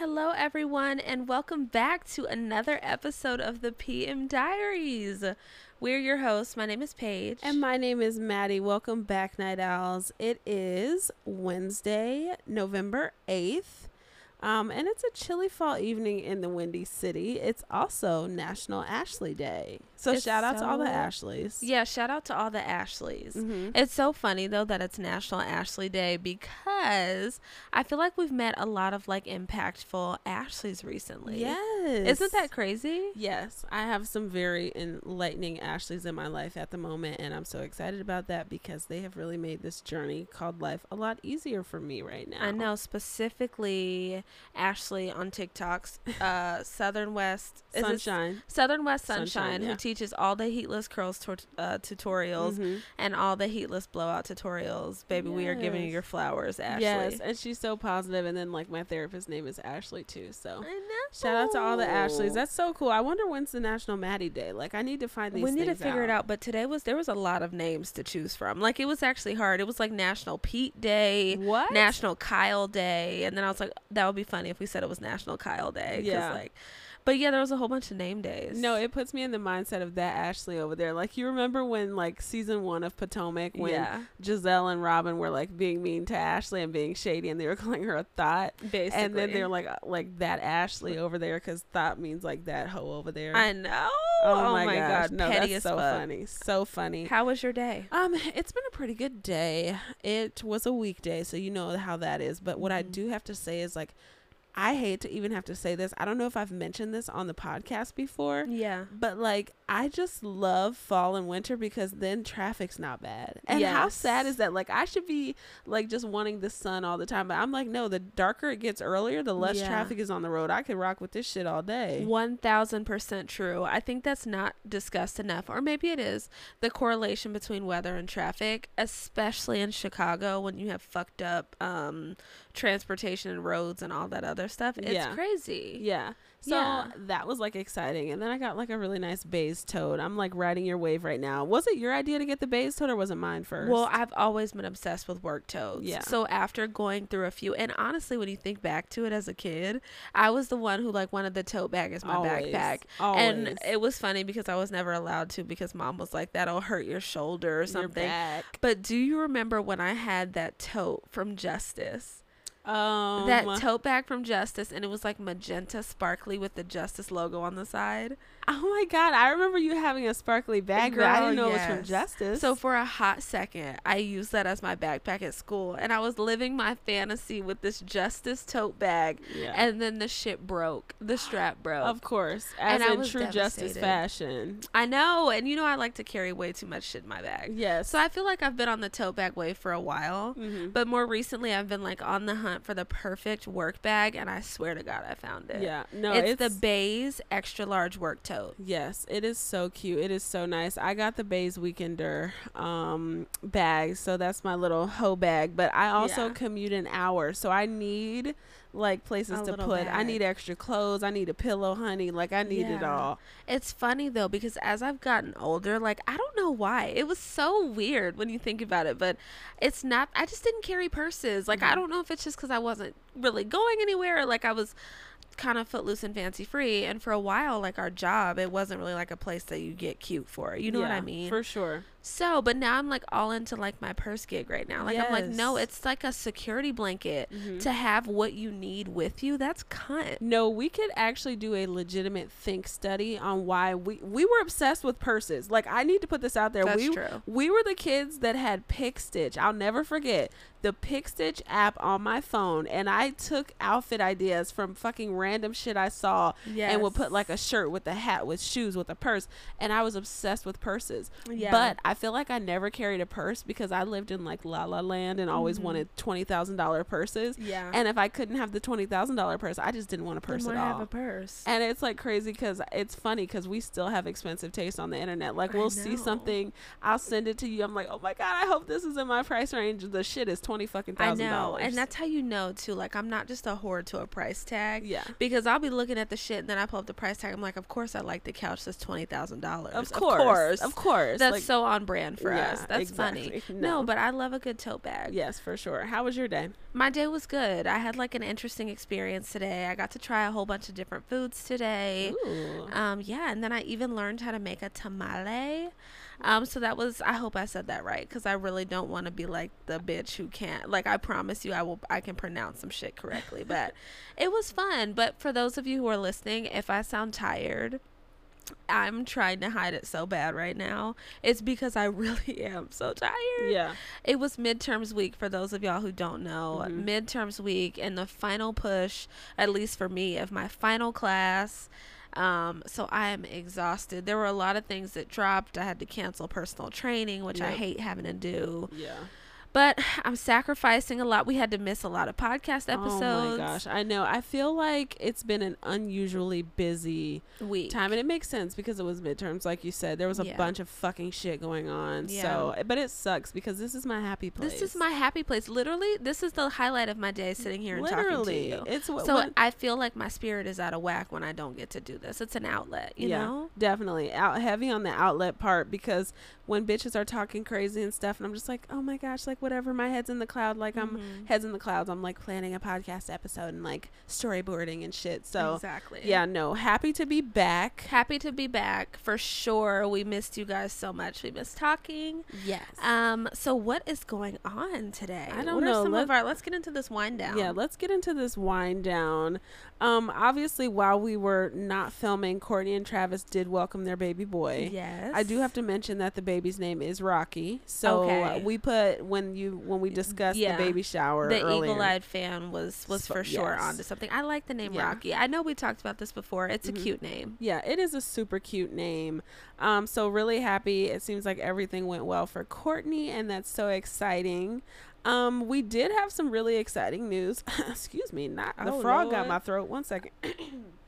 Hello, everyone, and welcome back to another episode of the PM Diaries. We're your hosts. My name is Paige. And my name is Maddie. Welcome back, Night Owls. It is Wednesday, November 8th. Um, and it's a chilly fall evening in the Windy City. It's also National Ashley Day. So It's shout out to all the Ashleys. yeah, shout out to all the Ashleys. Mhm. It's so funny though that it's National Ashley Day because I feel like we've met a lot of like impactful Ashleys recently. Yes. Isn't that crazy? Yes, I have some very enlightening Ashleys in my life at the moment, and I'm so excited about that because they have really made this journey called life a lot easier for me right now. I know specifically Ashley on TikToks, uh, Southern West Sunshine. Southern West Sunshine, Sunshine, yeah. who teaches all the heatless curls tor- uh, tutorials Mhm. and all the heatless blowout tutorials. Baby, we are giving you your flowers, Ashley. Yes, and she's so positive. and then like my therapist name is Ashley too. So shout out to all the Ashleys. That's so cool. I wonder when's the National Maddie Day. Like I need to find these. we need to figure it out. But today was there was a lot of names to choose from. Like it was actually hard. It was like National Pete Day, What? National Kyle Day, and then I was like, that would be funny if we said it was National Kyle Day. Yeah. Like, but yeah, there was a whole bunch of name days. No, it puts me in the mindset of that Ashley over there. Like you remember when like season one of Potomac when yeah, Gizelle and Robyn were like being mean to Ashley and being shady, and they were calling her a thought. basically. And then they're like, uh, like that Ashley over there, because thought means like that hoe over there. I know. oh, my, gosh. god, no, petty that's so fuck. funny, so funny. How was your day? Um, it's been a pretty good day. It was a weekday, so you know how that is. But what I Mhm. do have to say is like, I hate to even have to say this. I don't know if I've mentioned this on the podcast before, Yeah. but like I just love fall and winter because then traffic's not bad. And how sad is that? Like I should be like just wanting the sun all the time, but I'm like, no. The darker it gets earlier, the less Yeah. traffic is on the road. I could rock with this shit all day. One thousand percent true. I think that's not discussed enough, or maybe it is. The correlation between weather and traffic, especially in Chicago, when you have fucked up um, transportation and roads and all that other stuff. It's Yeah. crazy. Yeah. So Yeah. that was like exciting. And then I got like a really nice Béis toad. I'm like riding your wave right now. Was it your idea to get the Béis toad or was it mine first? Well, I've always been obsessed with work toads. Yeah. So after going through a few, and honestly, when you think back to it as a kid, I was the one who like wanted the tote bag as my Always. backpack. Always. And it was funny because I was never allowed to because mom was like, that'll hurt your shoulder or Your something. But do you remember when I had that tote from Justice? Um, that tote bag from Justice, and it was like magenta sparkly with the Justice logo on the side. Oh my god, I remember you having a sparkly bag, but I didn't know it was from Justice. So for a hot second, I used that as my backpack at school, and I was living my fantasy with this Justice tote bag, yeah. and then the shit broke, the strap broke. of course, as And in true Justice fashion. I know, and you know I like to carry way too much shit in my bag. Yes. So I feel like I've been on the tote bag wave for a while. Mhm. But more recently, I've been like on the hunt for the perfect work bag, and I swear to God, I found it. yeah, no, it's, it's, the Béis extra large work tote. Yes, it is so cute. It is so nice. I got the Béis Weekender um bag, so that's my little hoe bag. But I also Yeah. commute an hour, so I need like places A to put. I need extra clothes. I need a pillow, honey. Like I need it all. It's funny though because as I've gotten older, like I don't know why it was so weird when you think about it, but it's not. I just didn't carry purses. Like I Mhm. don't know if it's just because I wasn't really going anywhere. Or like I was kind of footloose and fancy free, and for a while, like our job, it wasn't really like a place that you get cute for. You know what I mean? For sure. So, but now I'm like all into like my purse gig right now. Like I'm like, no, it's like a security blanket Mhm. to have what you need with you. That's cunt. No, we could actually do a legitimate think study on why we we were obsessed with purses. Like I need to put this out there. That's we true. we were the kids that had Pick Stitch. I'll never forget the Pick Stitch app on my phone, and I took outfit ideas from fucking random shit I saw, and would put like a shirt with a hat, with shoes, with a purse, and I was obsessed with purses. yeah. But I feel like I never carried a purse because I lived in like La La Land and always Mhm. wanted twenty thousand dollar purses. yeah, And if I couldn't have the twenty thousand dollar purse, I just didn't want a purse at all. have a purse. And it's like crazy because it's funny because we still have expensive taste on the internet. Like we'll see something, I'll send it to you. I'm like, oh my god, I hope this is in my price range. The shit is twenty fucking I thousand know, dollars. and that's how you know too. Like I'm not just a whore to a price tag. yeah, Because I'll be looking at the shit and then I pull up the price tag. I'm like, of course I like the couch that's twenty thousand dollars. of course, of course. That's like, so on on brand for yeah, us. That's exactly. funny. No. no, but I love a good tote bag. Yes, for sure. How was your day? My day was good. I had like an interesting experience today. I got to try a whole bunch of different foods today. Ooh. Um, yeah, and then I even learned how to make a tamale. Um, so that was I hope I said that right because I really don't want to be like the bitch who can't. Like I promise you, I will. I can pronounce some shit correctly, but it was fun. But for those of you who are listening, if I sound tired, I'm trying to hide it so bad right now. It's because I really am so tired. Yeah. It was midterms week for those of y'all who don't know. Mm-hmm. Midterms week and the final push, at least for me, of my final class. Um, so I am exhausted. There were a lot of things that dropped. I had to cancel personal training, which yep. I hate having to do. Yeah. But I'm sacrificing a lot. We had to miss a lot of podcast episodes. Oh my gosh, I know. I feel like it's been an unusually busy week time, and it makes sense because it was midterms, like you said. There was a yeah. bunch of fucking shit going on. Yeah. So, but it sucks because this is my happy place. This is my happy place. Literally, this is the highlight of my day, sitting here and Literally. talking to you. It's w- so what, I feel like my spirit is out of whack when I don't get to do this. It's an outlet, you yeah, know. Definitely out heavy on the outlet part because when bitches are talking crazy and stuff, and I'm just like, oh my gosh, like whatever. My head's in the cloud. Like I'm mm-hmm. heads in the clouds. I'm like planning a podcast episode and like storyboarding and shit. So exactly. Yeah, no, happy to be back. Happy to be back for sure. We missed you guys so much. We missed talking. Yes. Um. So what is going on today? I don't what know. some Let, of our, let's get into this wind down. Yeah, let's get into this wind down. Um. Obviously, while we were not filming, Courtney and Travis did welcome their baby boy. Yes. I do have to mention that the baby's name is Rocky. So okay. we put when you when we discussed yeah. the baby shower. The eagle-eyed fan was was for sure yes. onto something. I like the name yeah. Rocky. I know we talked about this before. It's mm-hmm. a cute name. Yeah, it is a super cute name. Um, so really happy. It seems like everything went well for Courtney, and that's so exciting. Um, we did have some really exciting news. Excuse me, not the oh, frog Lord. got my throat. One second.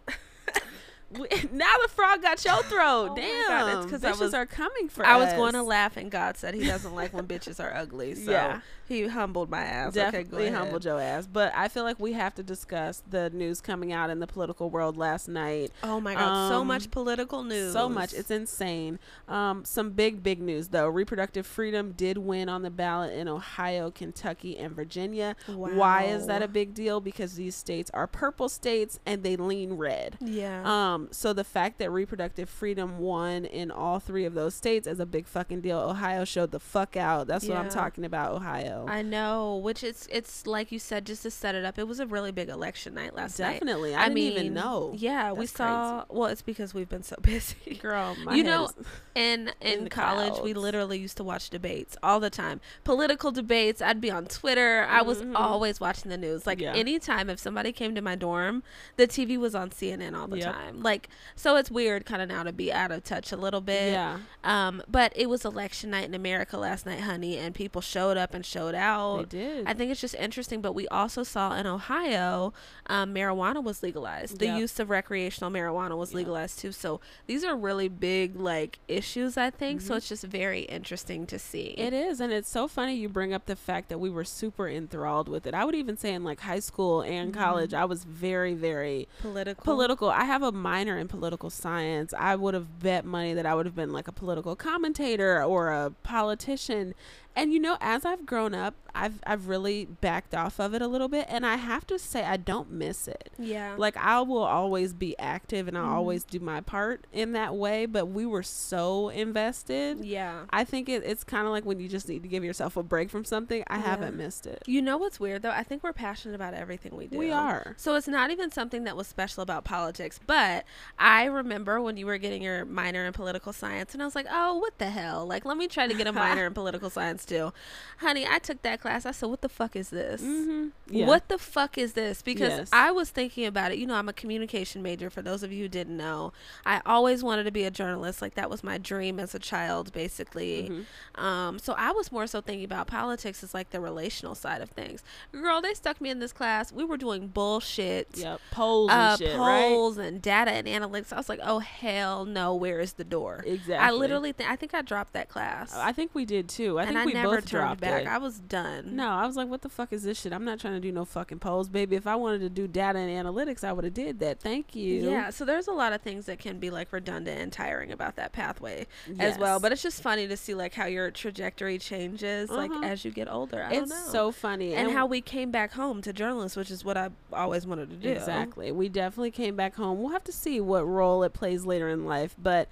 now the frog got your throat. Oh Damn, God, because bitches was, are coming for I us. was going to laugh, and God said He doesn't like when bitches are ugly. So yeah. He humbled my ass. Definitely okay, humbled your ass. But I feel like we have to discuss the news coming out in the political world last night. Oh my God, um, so much political news. So much. It's insane. Um, some big, big news though. Reproductive freedom did win on the ballot in Ohio, Kentucky, and Virginia. Wow. Why is that a big deal? Because these states are purple states and they lean red. Yeah. Um. So the fact that reproductive freedom won in all three of those states is a big fucking deal. Ohio showed the fuck out. That's yeah. what I'm talking about. Ohio. I know, which it's it's like you said, just to set it up. It was a really big election night last Definitely. night. Definitely, I, I didn't mean, even know. Yeah, That's we saw. Crazy. Well, it's because we've been so busy, girl. you know, in in, in college, clouds. we literally used to watch debates all the time. Political debates. I'd be on Twitter. Mm-hmm. I was mm-hmm. always watching the news. Like yeah. anytime if somebody came to my dorm, the TV was on CNN all the time. Like so, it's weird kind of now to be out of touch a little bit. Yeah. Um, but it was election night in America last night, honey, and people showed up and showed out. They did. I think it's just interesting. But we also saw in Ohio, um, marijuana was legalized. The yep. use of recreational marijuana was yep. legalized too. So these are really big like issues, I think. Mm-hmm. So it's just very interesting to see. It is, and it's so funny you bring up the fact that we were super enthralled with it. I would even say in like high school and mm-hmm. college, I was very, very political. Political. I have a minor in political science. I would have bet money that I would have been like a political commentator or a politician and you know, as I've grown up, I've I've really backed off of it a little bit, and I have to say I don't miss it. Yeah, like I will always be active, and I'll mm. always do my part in that way. But we were so invested. Yeah, I think it, it's kind of like when you just need to give yourself a break from something. I yeah. haven't missed it. You know what's weird though? I think we're passionate about everything we do. We are. So it's not even something that was special about politics. But I remember when you were getting your minor in political science, and I was like, oh, what the hell? Like, let me try to get a minor in political science too. Honey, I took that class. I said, what the fuck is this? Mm-hmm. Yeah. What the fuck is this? Because yes. I was thinking about it. You know, I'm a communication major. For those of you who didn't know, I always wanted to be a journalist. Like that was my dream as a child, basically. Mm-hmm. Um, so I was more so thinking about politics as like the relational side of things. Girl, they stuck me in this class. We were doing bullshit. Yep, polls uh, and shit, polls right? and data and analytics. I was like, oh hell no, where is the door? Exactly. I literally, th- I think I dropped that class. I think we did too. I and think I we never both turned dropped back. it. I was done. No, I was like, what the fuck is this shit? I'm not trying to do no fucking polls, baby. If I wanted to do data and analytics, I would have did that. Thank you. Yeah, so there's a lot of things that can be like redundant and tiring about that pathway as well. But it's just funny to see like how your trajectory changes like Uh-huh. as you get older. I it's don't know. so funny. and how we came back home to journalists, which is what I always wanted to do. Exactly. We definitely came back home. We'll have to see what role it plays later in life, but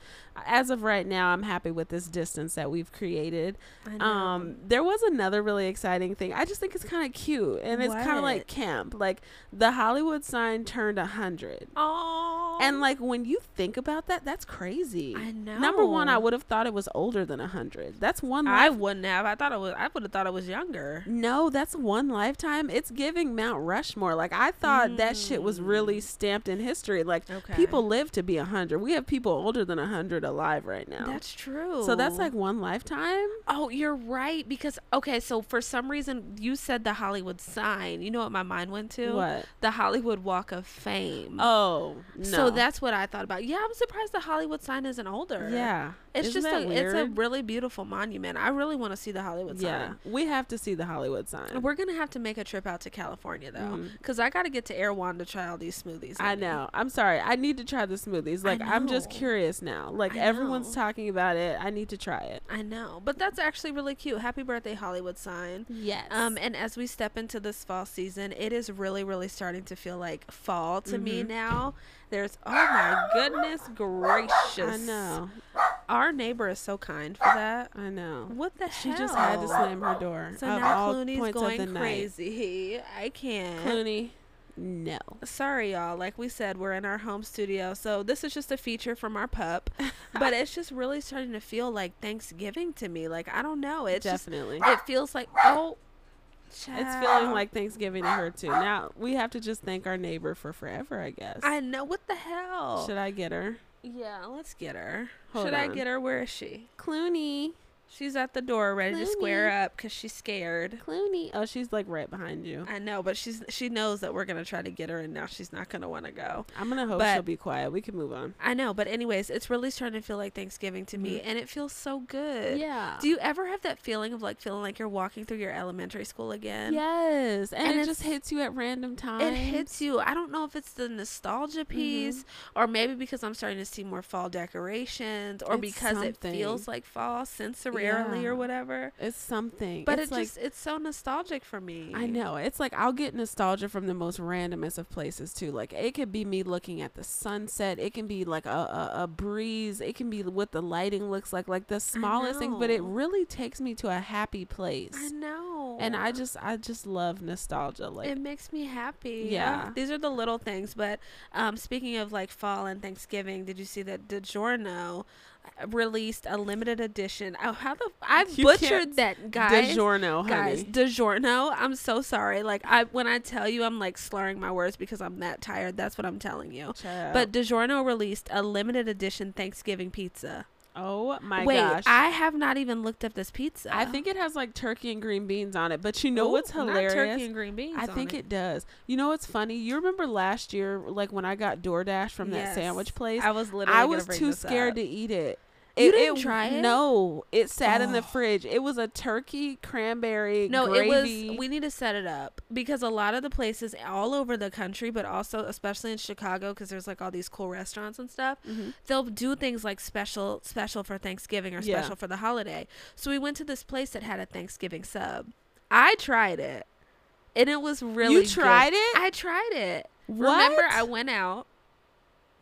as of right now, I'm happy with this distance that we've created. I know. Um, there was another really exciting thing. I just think it's kind of cute, and it's kind of like camp. Like the Hollywood sign turned a hundred, oh, and like when you think about that, that's crazy. I know. Number one, I would have thought it was older than a hundred. That's one. I wouldn't have. I thought it was. I would have thought it was younger. no, that's one lifetime. It's giving Mount Rushmore. Like I thought that shit was really Mm. stamped in history. Like Okay. people live to be a hundred. We have people older than a hundred alive right now. That's true. so that's like one lifetime. Oh, you're right. Right because okay, so for some reason you said the Hollywood sign. You know what my mind went to? What? The Hollywood Walk of Fame. Oh, no. So that's what I thought about. Yeah, I'm surprised the Hollywood sign isn't older. yeah. It's Isn't just a it's a really beautiful monument. I really want to see the Hollywood yeah. sign. We have to see the Hollywood sign. We're gonna have to make a trip out to California though, because I got to get to Erewhon to try all these smoothies. I know. I'm sorry. I need to try the smoothies. Like I'm just curious now. Like everyone's talking about it. I need to try it. I know, but that's actually really cute. Happy birthday, Hollywood sign. Yes. Um, and as we step into this fall season, it is really, really starting to feel like fall to me Mhm. now. There's oh my goodness gracious! I know. Our neighbor is so kind for that. I know. What the She hell? just had to slam her door. So now all Clooney's points of the going night. crazy. I can't. Clooney, no. Sorry, y'all. Like we said, we're in our home studio, so this is just a feature from our pup. but it's just really starting to feel like Thanksgiving to me. Like I don't know. It's Definitely. just it feels like oh. It's feeling like Thanksgiving to her too. Now we have to just thank our neighbor for forever, I guess. I know what the hell. Should I get her? Yeah, let's get her. Hold Should I get her? Where is she? Clooney. She's at the door, ready to square up because she's scared. Clooney. Oh, she's like right behind you. I know, but she's she knows that we're gonna try to get her, and now she's not gonna want to go. I'm gonna hope But- she'll be quiet. We can move on. I know, but anyways, it's really starting to feel like Thanksgiving to me, Mhm. and it feels so good. Yeah. Do you ever have that feeling of like feeling like you're walking through your elementary school again? yes, and, And it just hits you at random times. It hits you. I don't know if it's the nostalgia Mm-hmm. piece, or maybe because I'm starting to see more fall decorations, or It's because it feels like fall sensorily Yeah. or whatever. It's something. But it's it like, just it's so nostalgic for me. I know. It's like I'll get nostalgia from the most randomest of places too. Like it could be me looking at the sunset. It can be like a, a, a breeze. It can be what the lighting looks like. Like the smallest thing, but it really takes me to a happy place. I know. And I just I just love nostalgia. Like it makes me happy. Yeah. These are the little things. But um, speaking of like fall and Thanksgiving, did you see that DiGiorno released a limited edition? Oh, how the I You butchered that, guys. DiGiorno, Guys, honey. DiGiorno. I'm so sorry. Like I, when I tell you, I'm like slurring my words because I'm that tired. That's what I'm telling you. Child. But DiGiorno released a limited edition Thanksgiving pizza. Oh my Wait, gosh. I have not even looked up this pizza. I think it has like turkey and green beans on it. But you know Ooh, what's hilarious? turkey and green beans. I think it. does. You know what's funny? You remember last year, like when I got DoorDash from that sandwich place? I was literally. I was too scared up. to eat it. You didn't try it? No, it sat in the Oh. fridge. It was a turkey cranberry No, gravy. it was. We need to set it up because a lot of the places all over the country, but also especially in Chicago, because there's like all these cool restaurants and stuff. Mhm. They'll do things like special, special for Thanksgiving or Yeah. special for the holiday. So we went to this place that had a Thanksgiving sub. I tried it, and it was really. you good. tried it? I tried it. what? Remember, I went out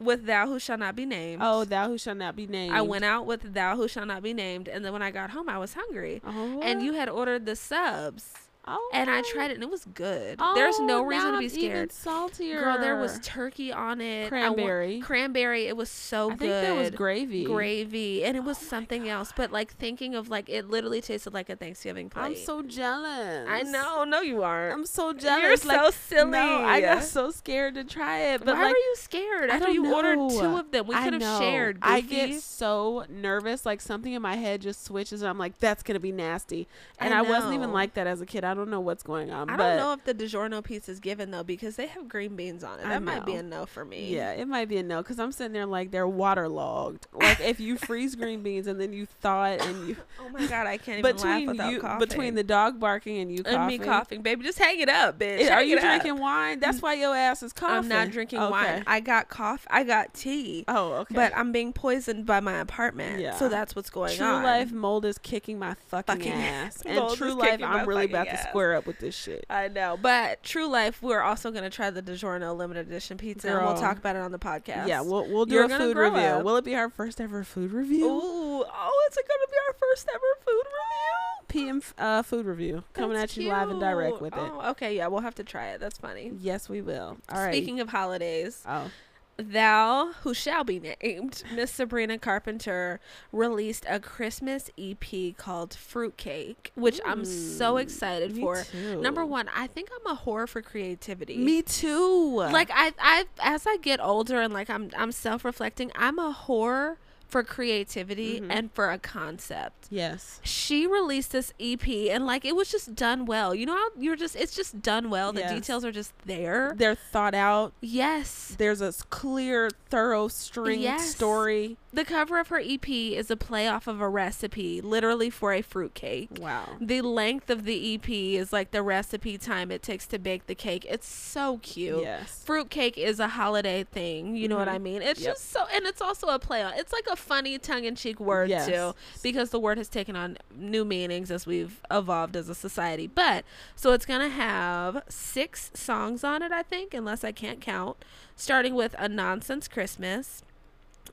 with Thou Who Shall Not Be Named. oh, thou who shall not be named. I went out with Thou Who Shall Not Be Named, and then when I got home, I was hungry. Oh, And you had ordered the subs. Oh, and I tried it and it was good. There's oh, no Oh, reason to be scared. saltier. Girl, there was turkey on it. I cranberry. cranberry. It was so I good. think there was gravy. gravy, and it was Oh something else. But like thinking of like it literally tasted like a Thanksgiving plate. I'm so jealous. I know. No, you aren't. I'm so jealous. You're like, so silly. No, I got so scared to try it. But Why like, were you scared? I After you ordered two of them, we could have know. shared. I get so nervous, like something in my head just switches, and I'm like, "That's gonna be nasty." And I, wasn't even like that as a kid. I don't don't know what's going on. I don't know if the DiGiorno pizza is given though because they have green beans on it. That might be a no for me. Yeah, it might be a no because I'm sitting there like they're waterlogged. Like if you freeze green beans and then you thaw it and you. oh my god, I can't even between laugh without you, coughing. Between the dog barking and you coughing. And me coughing, baby, just hang it up, bitch. Are you drinking up. wine? That's why your ass is coughing. I'm not drinking okay. wine. I got cough. I got tea. Oh, okay. But I'm being poisoned by my apartment. Yeah. So that's what's going true on. True life mold is kicking my fucking, fucking ass. and true life, I'm really about ass. to square up with this shit. I know. But true life, we're also gonna try the DiGiorno limited edition pizza, Girl. and we'll talk about it on the podcast. Yeah, we'll we'll do You're a food review. Up. Will it be our first ever food review? Ooh, oh, it's gonna be our first ever food review. PM uh, food review coming That's at you cute. live and direct with it. Oh, okay, yeah, we'll have to try it. That's funny. Yes, we will. All right. Speaking of holidays. Oh thou, who shall be named, Miss Sabrina Carpenter, released a Christmas EP called Fruitcake, which I'm so excited for. Too. Number one, I think I'm a whore for creativity. Me too. Like I, I, as I get older and like I'm, I'm self reflecting. I'm a whore for creativity mm-hmm. and for a concept. Yes. She released this EP and like it was just done well. You know how you're just it's just done well. The yes. details are just there. They're thought out. Yes. There's a clear, thorough string yes. story. The cover of her EP is a play off of a recipe, literally for a fruit cake. Wow. The length of the EP is like the recipe time it takes to bake the cake. It's so cute. Yes. Fruit cake is a holiday thing. You know mm-hmm. what I mean? It's yep. just so, and it's also a play on. It's like a funny tongue in cheek word yes. too, because the word has taken on new meanings as we've evolved as a society. But so it's gonna have six songs on it, I think, unless I can't count. Starting with a nonsense Christmas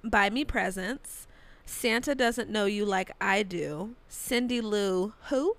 Buy Me Presents, Santa Doesn't Know You Like I Do, Cindy Lou Who,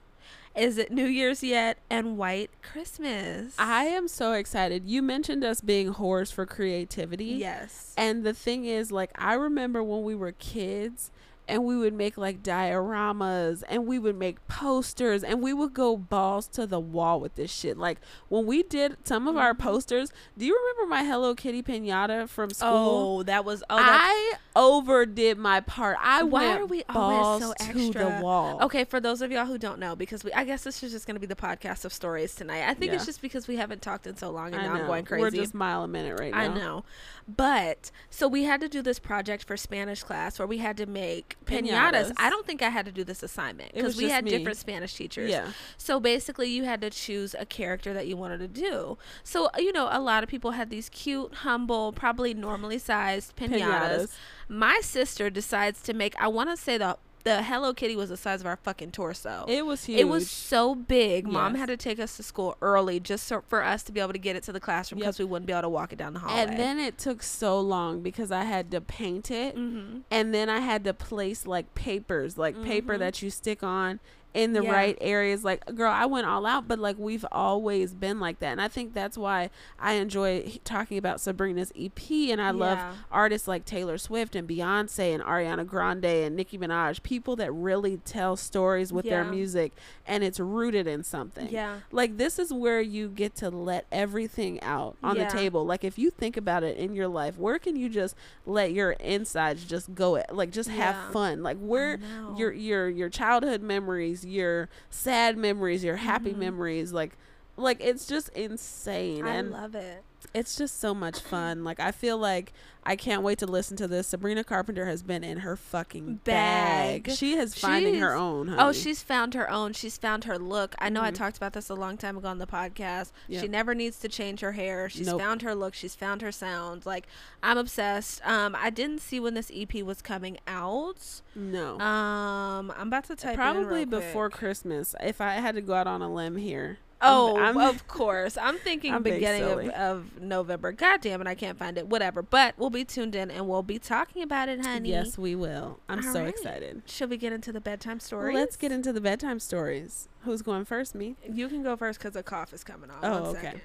Is It New Year's Yet, and White Christmas. I am so excited. You mentioned us being whores for creativity. Yes. And the thing is, like, I remember when we were kids and we would make like dioramas and we would make posters and we would go balls to the wall with this shit. Like when we did some of our mm-hmm. posters, do you remember my Hello Kitty pinata from school? Oh, that was oh, I overdid my part. I why went are we balls always so extra? to the wall. Okay, for those of y'all who don't know, because we I guess this is just gonna be the podcast of stories tonight. I think yeah. it's just because we haven't talked in so long and I now know. I'm going crazy. We're just mile a minute right now. I know. But so we had to do this project for Spanish class where we had to make pinatas. pinatas. I don't think I had to do this assignment because we had me. different Spanish teachers. Yeah. So basically, you had to choose a character that you wanted to do. So uh, you know, a lot of people had these cute, humble, probably normally sized pinatas. pinatas. My sister decides to make. I want to say the the Hello Kitty was the size of our fucking torso. It was huge. It was so big. Yes. Mom had to take us to school early just so, for us to be able to get it to the classroom because yep. we wouldn't be able to walk it down the hallway. And then it took so long because I had to paint it, mm-hmm. and then I had to place like papers, like mm-hmm. paper that you stick on, in the yeah. right areas. Like, girl, I went all out, but like we've always been like that. And I think that's why I enjoy talking about Sabrina's EP. And I yeah. love artists like Taylor Swift and Beyonce and Ariana Grande and Nicki Minaj, people that really tell stories with yeah. their music and it's rooted in something. Yeah. Like, this is where you get to let everything out on the table. Like, if you think about it in your life, where can you just let your insides just go, At, like, just have fun? Like, where your, your, your childhood memories, your sad memories, your happy mm-hmm. memories, like like it's just insane. I and love it. It's just so much fun. Like I feel like I can't wait to listen to this. Sabrina Carpenter has been in her fucking bag. bag. She is finding she's, her own. Honey. Oh, she's found her own. She's found her look. I know mm-hmm. I talked about this a long time ago on the podcast. Yep. She never needs to change her hair. She's nope. found her look. She's found her sound. Like I'm obsessed. Um, I didn't see when this EP was coming out. No. Um, I'm about to type probably before Christmas. If I had to go out on a limb here. Oh, I'm, of course. I'm thinking I'm beginning of, of, November. God damn it, I can't find it. Whatever. But we'll be tuned in and we'll be talking about it, honey. Yes, we will. I'm All so right. excited. Should we get into the bedtime stories? let's get into the bedtime stories. Who's going first? Me? You can go first because a cough is coming on. Oh, okay. Second.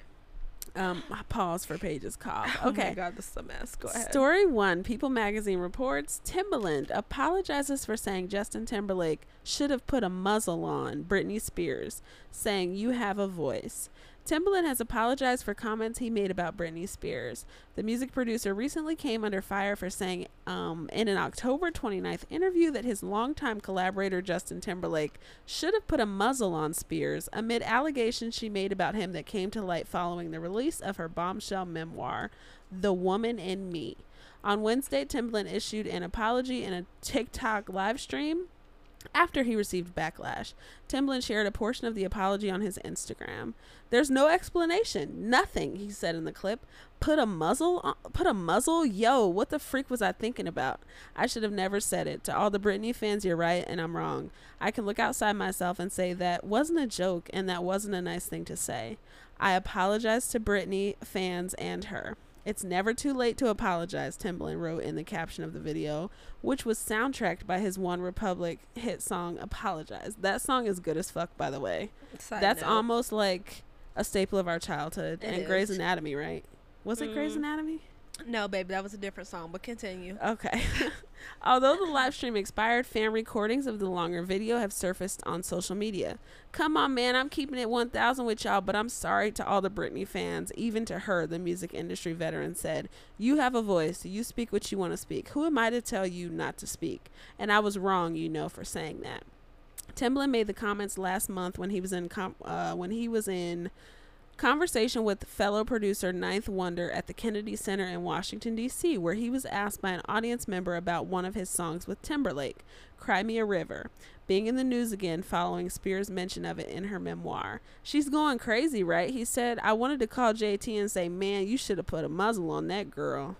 Um, pause for Paige's cough. Okay. Oh my god, this is a mess. Go ahead. Story one People magazine reports Timbaland apologizes for saying Justin Timberlake should have put a muzzle on Britney Spears, saying, You have a voice. Timbaland has apologized for comments he made about Britney Spears. The music producer recently came under fire for saying um, in an October 29th interview that his longtime collaborator Justin Timberlake should have put a muzzle on Spears amid allegations she made about him that came to light following the release of her bombshell memoir, The Woman in Me. On Wednesday, Timbaland issued an apology in a TikTok live stream after he received backlash. Timbaland shared a portion of the apology on his Instagram. There's no explanation, nothing, he said in the clip. Put a muzzle on, put a muzzle? Yo, what the freak was I thinking about? I should have never said it. To all the Britney fans, you're right and I'm wrong. I can look outside myself and say that wasn't a joke and that wasn't a nice thing to say. I apologize to Britney fans and her. It's never too late to apologize, Timbaland wrote in the caption of the video, which was soundtracked by his One Republic hit song Apologize. That song is good as fuck, by the way. Side That's note. almost like a staple of our childhood. It and is. Grey's Anatomy, right? Was it mm. Grey's Anatomy? No, baby, that was a different song, but continue. Okay. Although the live stream expired, fan recordings of the longer video have surfaced on social media. Come on, man, I'm keeping it 1000 with y'all, but I'm sorry to all the Britney fans, even to her, the music industry veteran said. You have a voice. You speak what you want to speak. Who am I to tell you not to speak? And I was wrong, you know, for saying that. Timbaland made the comments last month when he was in com- uh, when he was in conversation with fellow producer 9th Wonder at the Kennedy Center in Washington, D.C., where he was asked by an audience member about one of his songs with Timberlake, Cry Me a River, being in the news again following Spears' mention of it in her memoir. She's going crazy, right? He said, I wanted to call JT and say, man, you should have put a muzzle on that girl.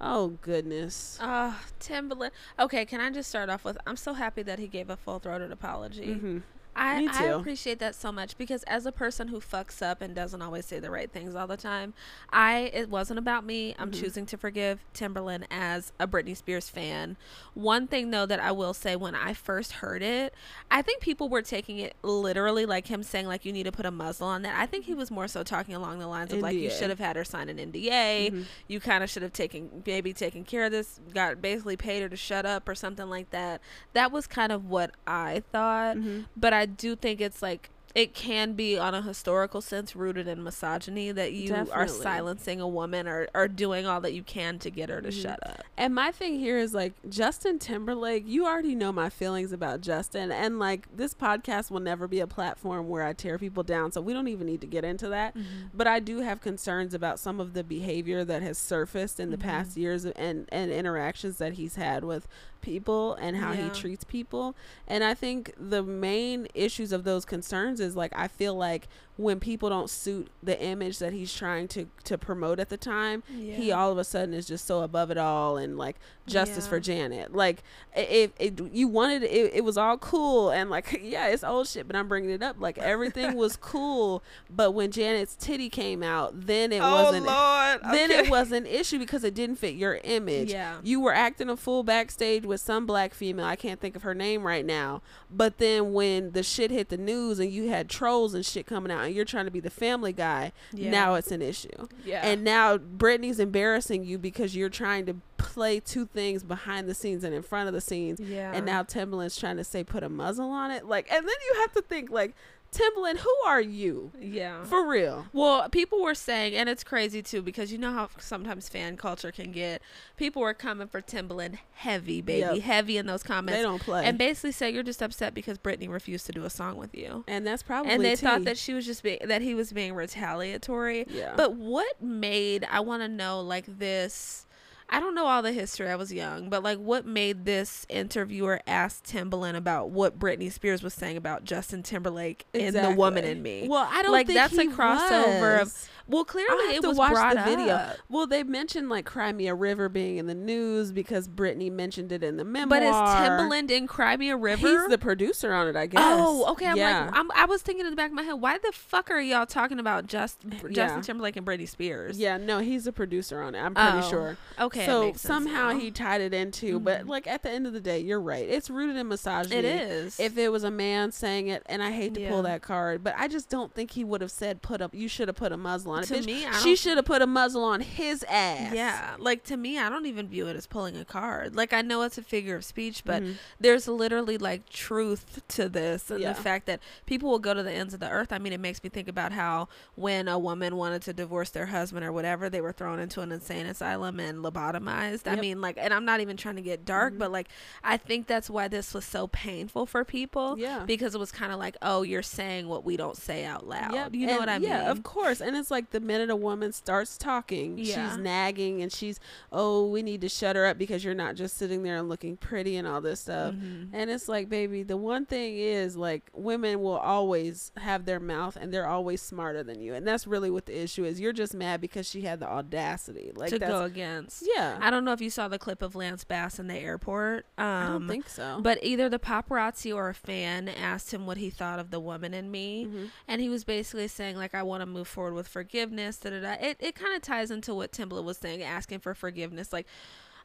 Oh goodness. Uh Timbaland. Okay, can I just start off with I'm so happy that he gave a full throated apology. Mm-hmm. I, I appreciate that so much because as a person who fucks up and doesn't always say the right things all the time, I it wasn't about me. I'm mm-hmm. choosing to forgive Timbaland as a Britney Spears fan. One thing though that I will say when I first heard it, I think people were taking it literally like him saying like you need to put a muzzle on that. I think he was more so talking along the lines of NDA. like you should have had her sign an NDA. Mm-hmm. You kind of should have taken maybe taken care of this, got basically paid her to shut up or something like that. That was kind of what I thought. Mm-hmm. But I I do think it's like it can be on a historical sense rooted in misogyny that you Definitely. are silencing a woman or, or doing all that you can to get her to mm-hmm. shut up. And my thing here is like Justin Timberlake, you already know my feelings about Justin and like this podcast will never be a platform where I tear people down, so we don't even need to get into that. Mm-hmm. But I do have concerns about some of the behavior that has surfaced in the mm-hmm. past years and and interactions that he's had with people and how yeah. he treats people. And I think the main issues of those concerns is like I feel like when people don't suit the image that he's trying to to promote at the time, yeah. he all of a sudden is just so above it all and like justice yeah. for Janet. Like if you wanted it, it was all cool and like yeah, it's old shit, but I'm bringing it up. Like everything was cool, but when Janet's titty came out, then it oh, wasn't. Lord. Then okay. it was an issue because it didn't fit your image. Yeah, you were acting a fool backstage with some black female. I can't think of her name right now. But then when the shit hit the news and you had trolls and shit coming out and you're trying to be the family guy, yeah. now it's an issue. Yeah. And now Britney's embarrassing you because you're trying to play two things behind the scenes and in front of the scenes. Yeah. And now Timbaland's trying to say put a muzzle on it. Like and then you have to think like Timbaland, who are you? Yeah. For real. Well, people were saying, and it's crazy too, because you know how sometimes fan culture can get. People were coming for Timbaland heavy, baby. Yep. Heavy in those comments. They don't play. And basically say you're just upset because Britney refused to do a song with you. And that's probably And they tea. thought that she was just being that he was being retaliatory. Yeah. But what made I wanna know like this I don't know all the history. I was young, but like, what made this interviewer ask Timbaland about what Britney Spears was saying about Justin Timberlake exactly. in "The Woman in Me"? Well, I don't like that's a crossover was. of well, clearly it was brought the video. Up. Well, they mentioned like Cry Me a River being in the news because Britney mentioned it in the memoir. But is Timbaland in Cry Me a River? He's the producer on it, I guess. Oh, okay. I'm yeah. like, I'm, i was thinking in the back of my head, why the fuck are y'all talking about just Justin yeah. Timberlake and Britney Spears? Yeah, no, he's a producer on it. I'm pretty oh, sure. Okay. So somehow he tied it into, mm-hmm. but like at the end of the day, you're right. It's rooted in misogyny. It is. If it was a man saying it, and I hate to yeah. pull that card, but I just don't think he would have said put up. You should have put a muzzle on on it. To Bitch, me, she should have put a muzzle on his ass. Yeah, like to me, I don't even view it as pulling a card. Like I know it's a figure of speech, but mm-hmm. there's literally like truth to this, and yeah. the fact that people will go to the ends of the earth. I mean, it makes me think about how when a woman wanted to divorce their husband or whatever, they were thrown into an insane asylum and lobotomized. Yep. I mean, like, and I'm not even trying to get dark, mm-hmm. but like, I think that's why this was so painful for people. Yeah, because it was kind of like, oh, you're saying what we don't say out loud. Yep. You know and what I mean? Yeah, of course. And it's like the minute a woman starts talking, yeah. she's nagging and she's, oh, we need to shut her up because you're not just sitting there and looking pretty and all this stuff. Mm-hmm. And it's like, baby, the one thing is like women will always have their mouth and they're always smarter than you. And that's really what the issue is. You're just mad because she had the audacity like to go against. Yeah. I don't know if you saw the clip of Lance Bass in the airport. Um, I don't um, think so. But either the paparazzi or a fan asked him what he thought of the woman in me. Mm-hmm. And he was basically saying, like, I want to move forward with forgiveness. Da, da, da. It, it kind of ties into what Timbaland was saying, asking for forgiveness. Like,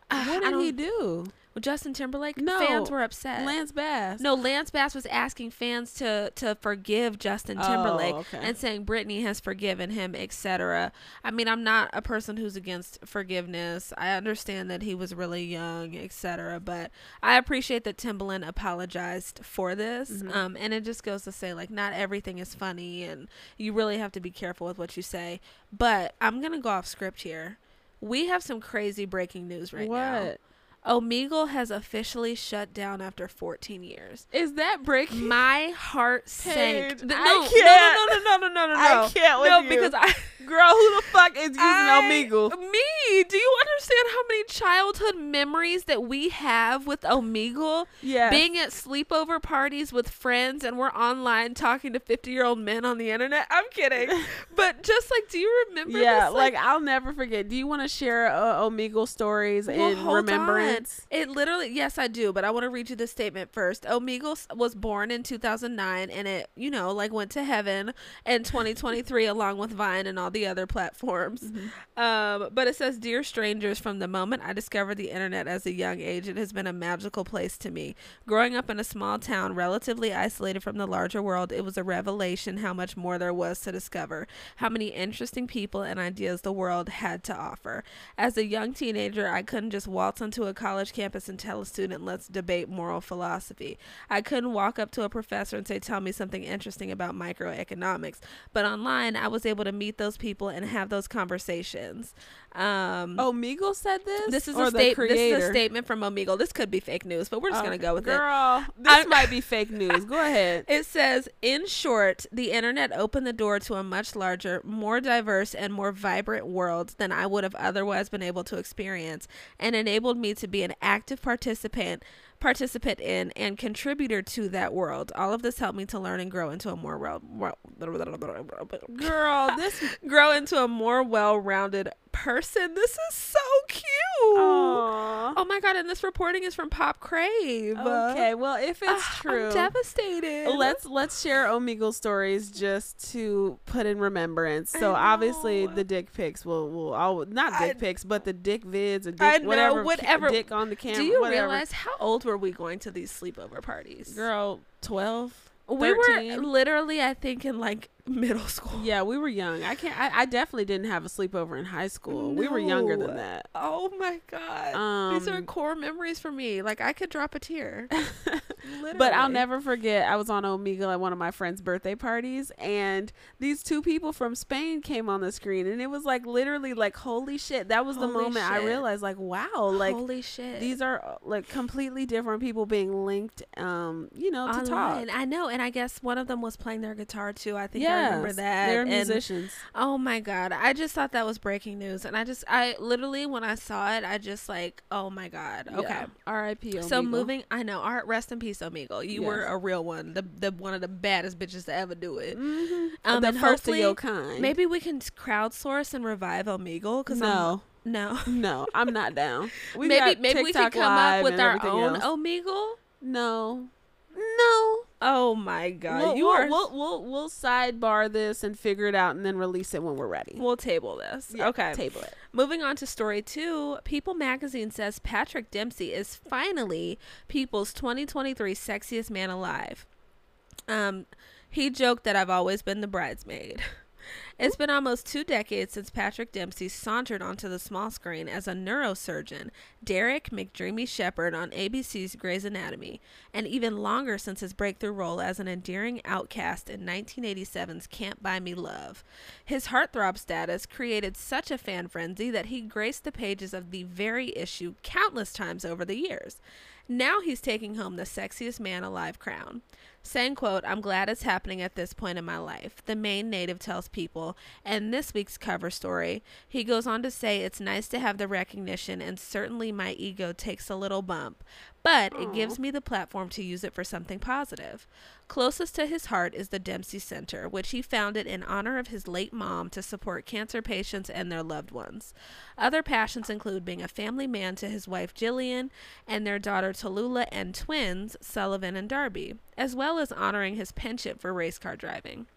what did he do? Well, Justin Timberlake, no, fans were upset. Lance Bass. No, Lance Bass was asking fans to to forgive Justin Timberlake oh, okay. and saying Britney has forgiven him, etc. I mean, I'm not a person who's against forgiveness. I understand that he was really young, etc. But I appreciate that Timbaland apologized for this. Mm-hmm. Um, and it just goes to say, like, not everything is funny, and you really have to be careful with what you say. But I'm gonna go off script here. We have some crazy breaking news right what? now. Omegle has officially shut down after 14 years. Is that breaking? My heart sank. No, I can't. No, no, no, no, no, no, no. I can't with no, you. because I Girl, who the fuck is using I, Omegle? Me. Do you understand how many childhood memories that we have with Omegle? Yeah. Being at sleepover parties with friends and we're online talking to 50 year old men on the internet. I'm kidding. but just like, do you remember Yeah, this? Like, like, I'll never forget. Do you want to share uh, Omegle stories well, in remembrance? It literally, yes, I do. But I want to read you the statement first. Omegle was born in 2009 and it, you know, like went to heaven in 2023 along with Vine and all the the other platforms. Mm-hmm. Um, but it says, Dear strangers, from the moment I discovered the internet as a young age, it has been a magical place to me. Growing up in a small town, relatively isolated from the larger world, it was a revelation how much more there was to discover, how many interesting people and ideas the world had to offer. As a young teenager, I couldn't just waltz into a college campus and tell a student, let's debate moral philosophy. I couldn't walk up to a professor and say, tell me something interesting about microeconomics. But online, I was able to meet those people and have those conversations. Um, Omegle said this. This is a sta- This is a statement from Omegle. This could be fake news, but we're just gonna go with girl, it. Girl, this I, might be fake news. Go ahead. It says, in short, the internet opened the door to a much larger, more diverse, and more vibrant world than I would have otherwise been able to experience, and enabled me to be an active participant participant in and contributor to that world. All of this helped me to learn and grow into a more well, girl, this grow into a more well-rounded person. This is so cute. Aww. Oh my god! And this reporting is from Pop Crave. Okay, well, if it's uh, true, I'm devastated. Let's let's share Omegle stories just to put in remembrance. So obviously the dick pics will will all not dick I, pics, but the dick vids and dick, know, whatever, whatever dick on the camera. Do you whatever. realize how old were we going to these sleepover parties? Girl, twelve. We were literally, I think, in like middle school. Yeah, we were young. I can't. I, I definitely didn't have a sleepover in high school. No. We were younger than that. Oh my god, um, these are um, core memories for me. Like I could drop a tear. but I'll never forget. I was on Omegle at one of my friend's birthday parties, and these two people from Spain came on the screen, and it was like literally like holy shit. That was holy the moment shit. I realized like wow, like holy shit. These are uh, like completely different people being linked. Um, you know, to Online. talk. I know, and I guess one of them was playing their guitar too. I think. Yeah yes, remember that. They're and, musicians. Oh my god, I just thought that was breaking news, and I just, I literally when I saw it, I just like, oh my god. Okay, yeah. R.I.P. So moving, I know. Art, rest in peace, Omegle. You yes. were a real one, the the one of the baddest bitches to ever do it. Mm-hmm. Um, the first of your kind. Maybe we can crowdsource and revive Omegle because no. I'm, no, no, I'm not down. We maybe maybe we could come up with our own else. Omegle. No, no. Oh my god, we'll, you we'll, are. We'll, we'll we'll sidebar this and figure it out, and then release it when we're ready. We'll table this. Yeah, okay, table it. Moving on to story two. People Magazine says Patrick Dempsey is finally People's 2023 sexiest man alive. Um, he joked that I've always been the bridesmaid. It's been almost two decades since Patrick Dempsey sauntered onto the small screen as a neurosurgeon, Derek McDreamy Shepherd on ABC's Grey's Anatomy, and even longer since his breakthrough role as an endearing outcast in 1987's Can't Buy Me Love. His heartthrob status created such a fan frenzy that he graced the pages of the very issue countless times over the years. Now he's taking home the sexiest man alive crown. Saying, quote, I'm glad it's happening at this point in my life, the Maine native tells people. And this week's cover story, he goes on to say it's nice to have the recognition and certainly my ego takes a little bump, but Aww. it gives me the platform to use it for something positive. Closest to his heart is the Dempsey Center, which he founded in honor of his late mom to support cancer patients and their loved ones. Other passions include being a family man to his wife Jillian and their daughter Tallulah and twins Sullivan and Darby, as well as honoring his penchant for race car driving.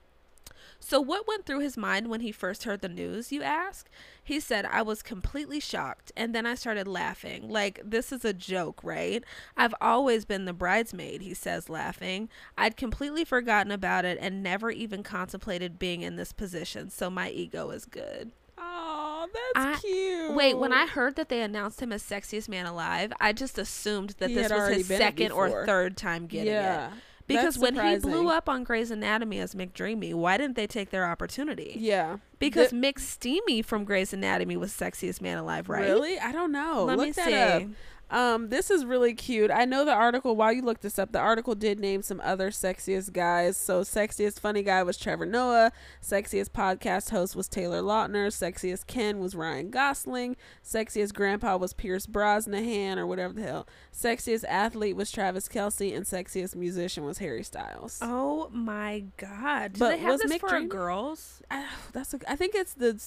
So, what went through his mind when he first heard the news, you ask? He said, I was completely shocked, and then I started laughing. Like, this is a joke, right? I've always been the bridesmaid, he says, laughing. I'd completely forgotten about it and never even contemplated being in this position, so my ego is good. Oh, that's I, cute. Wait, when I heard that they announced him as sexiest man alive, I just assumed that he this was his second or third time getting yeah. it. Because when he blew up on Grey's Anatomy as McDreamy, why didn't they take their opportunity? Yeah. Because the- McSteamy from Grey's Anatomy was sexiest man alive, right? Really? I don't know. Let Look me see. Up. Um, this is really cute. I know the article. While you look this up, the article did name some other sexiest guys. So, sexiest funny guy was Trevor Noah. Sexiest podcast host was Taylor Lautner. Sexiest Ken was Ryan Gosling. Sexiest grandpa was Pierce Brosnan or whatever the hell. Sexiest athlete was Travis Kelce. and sexiest musician was Harry Styles. Oh my God! Do but they have was this Mick for Dream? girls? I, that's. A, I think it's the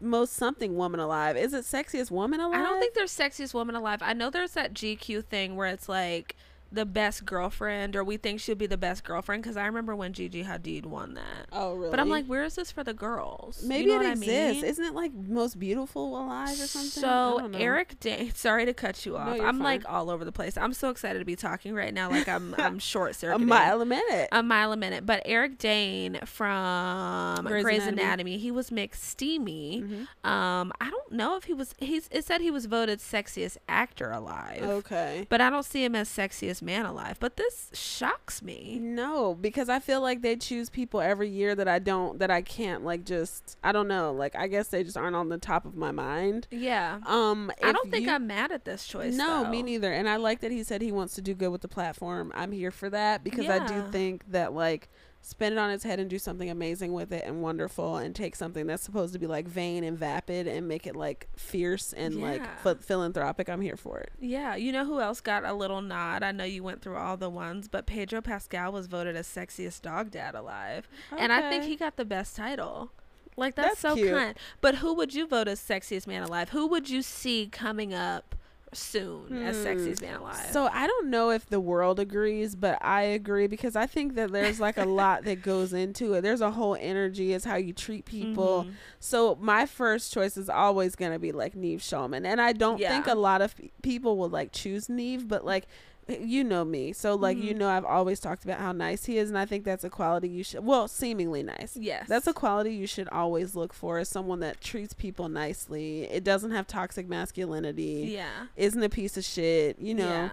most something woman alive. Is it sexiest woman alive? I don't think there's sexiest woman alive. I know there's that GQ thing where it's like the best girlfriend, or we think she'll be the best girlfriend. Because I remember when Gigi Hadid won that. Oh, really? But I'm like, where is this for the girls? Maybe you know it exists. I mean? Isn't it like most beautiful alive or something? So Eric Dane. Sorry to cut you off. No, I'm fine. like all over the place. I'm so excited to be talking right now. Like I'm I'm short circuiting. a mile a minute. A mile a minute. But Eric Dane from Grey's, Grey's Anatomy. Anatomy. he was McSteamy. Mm-hmm. Um, I don't know if he was. He's. It said he was voted sexiest actor alive. Okay. But I don't see him as sexiest man alive. But this shocks me. No, because I feel like they choose people every year that I don't that I can't like just I don't know. Like I guess they just aren't on the top of my mind. Yeah. Um I don't think you, I'm mad at this choice. No, though. me neither. And I like that he said he wants to do good with the platform. I'm here for that because yeah. I do think that like spin it on its head and do something amazing with it and wonderful and take something that's supposed to be like vain and vapid and make it like fierce and yeah. like philanthropic i'm here for it. Yeah. You know who else got a little nod? I know you went through all the ones but pedro pascal was voted as sexiest dog dad alive. Okay. and i think he got the best title. Like that's, that's so cute. kind but who would you vote as sexiest man alive? Who would you see coming up soon hmm. as Sexiest Man Alive. So I don't know if the world agrees, but I agree because I think that there's like a lot that goes into it. There's a whole energy, is how you treat people. Mm-hmm. So my first choice is always gonna be like Nev Schulman, and I don't yeah. think a lot of people will like choose Nev, but like you know me. So like mm-hmm. you know i've always talked about how nice he is and i think that's a quality you should well seemingly nice. Yes. That's a quality you should always look for as someone that treats people nicely. It doesn't have toxic masculinity. Yeah. Isn't a piece of shit you know? Yeah.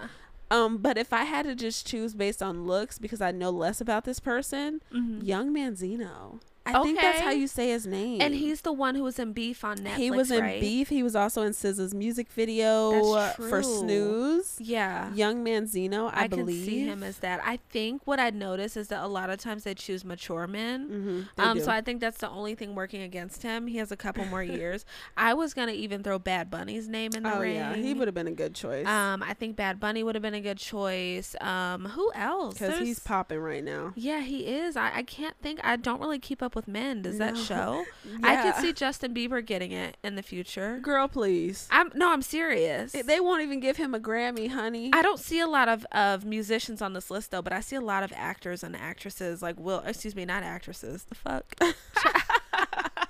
um but if i had to just choose based on looks because i know less about this person mm-hmm. young manzino I okay. think that's how you say his name. And he's the one who was in Beef on Netflix. He was in right? Beef. He was also in SZA's music video for Snooze. Yeah, Young Manzino, I, I believe. can see him as that. I think what I notice is that a lot of times they choose mature men. Mm-hmm, um, do. so I think that's the only thing working against him. He has a couple more years. I was gonna even throw Bad Bunny's name in the oh, ring. yeah, he would have been a good choice. Um, I think Bad Bunny would have been a good choice. Um, who else? Because he's popping right now. Yeah, he is. I, I can't think. I don't really keep up with men. Does that show. yeah. I could see Justin Bieber getting it in the future. Girl, please. I'm no, I'm serious. They won't even give him a Grammy, honey. I don't see a lot of of musicians on this list though, but I see a lot of actors and actresses like Will. Excuse me, not actresses. The fuck.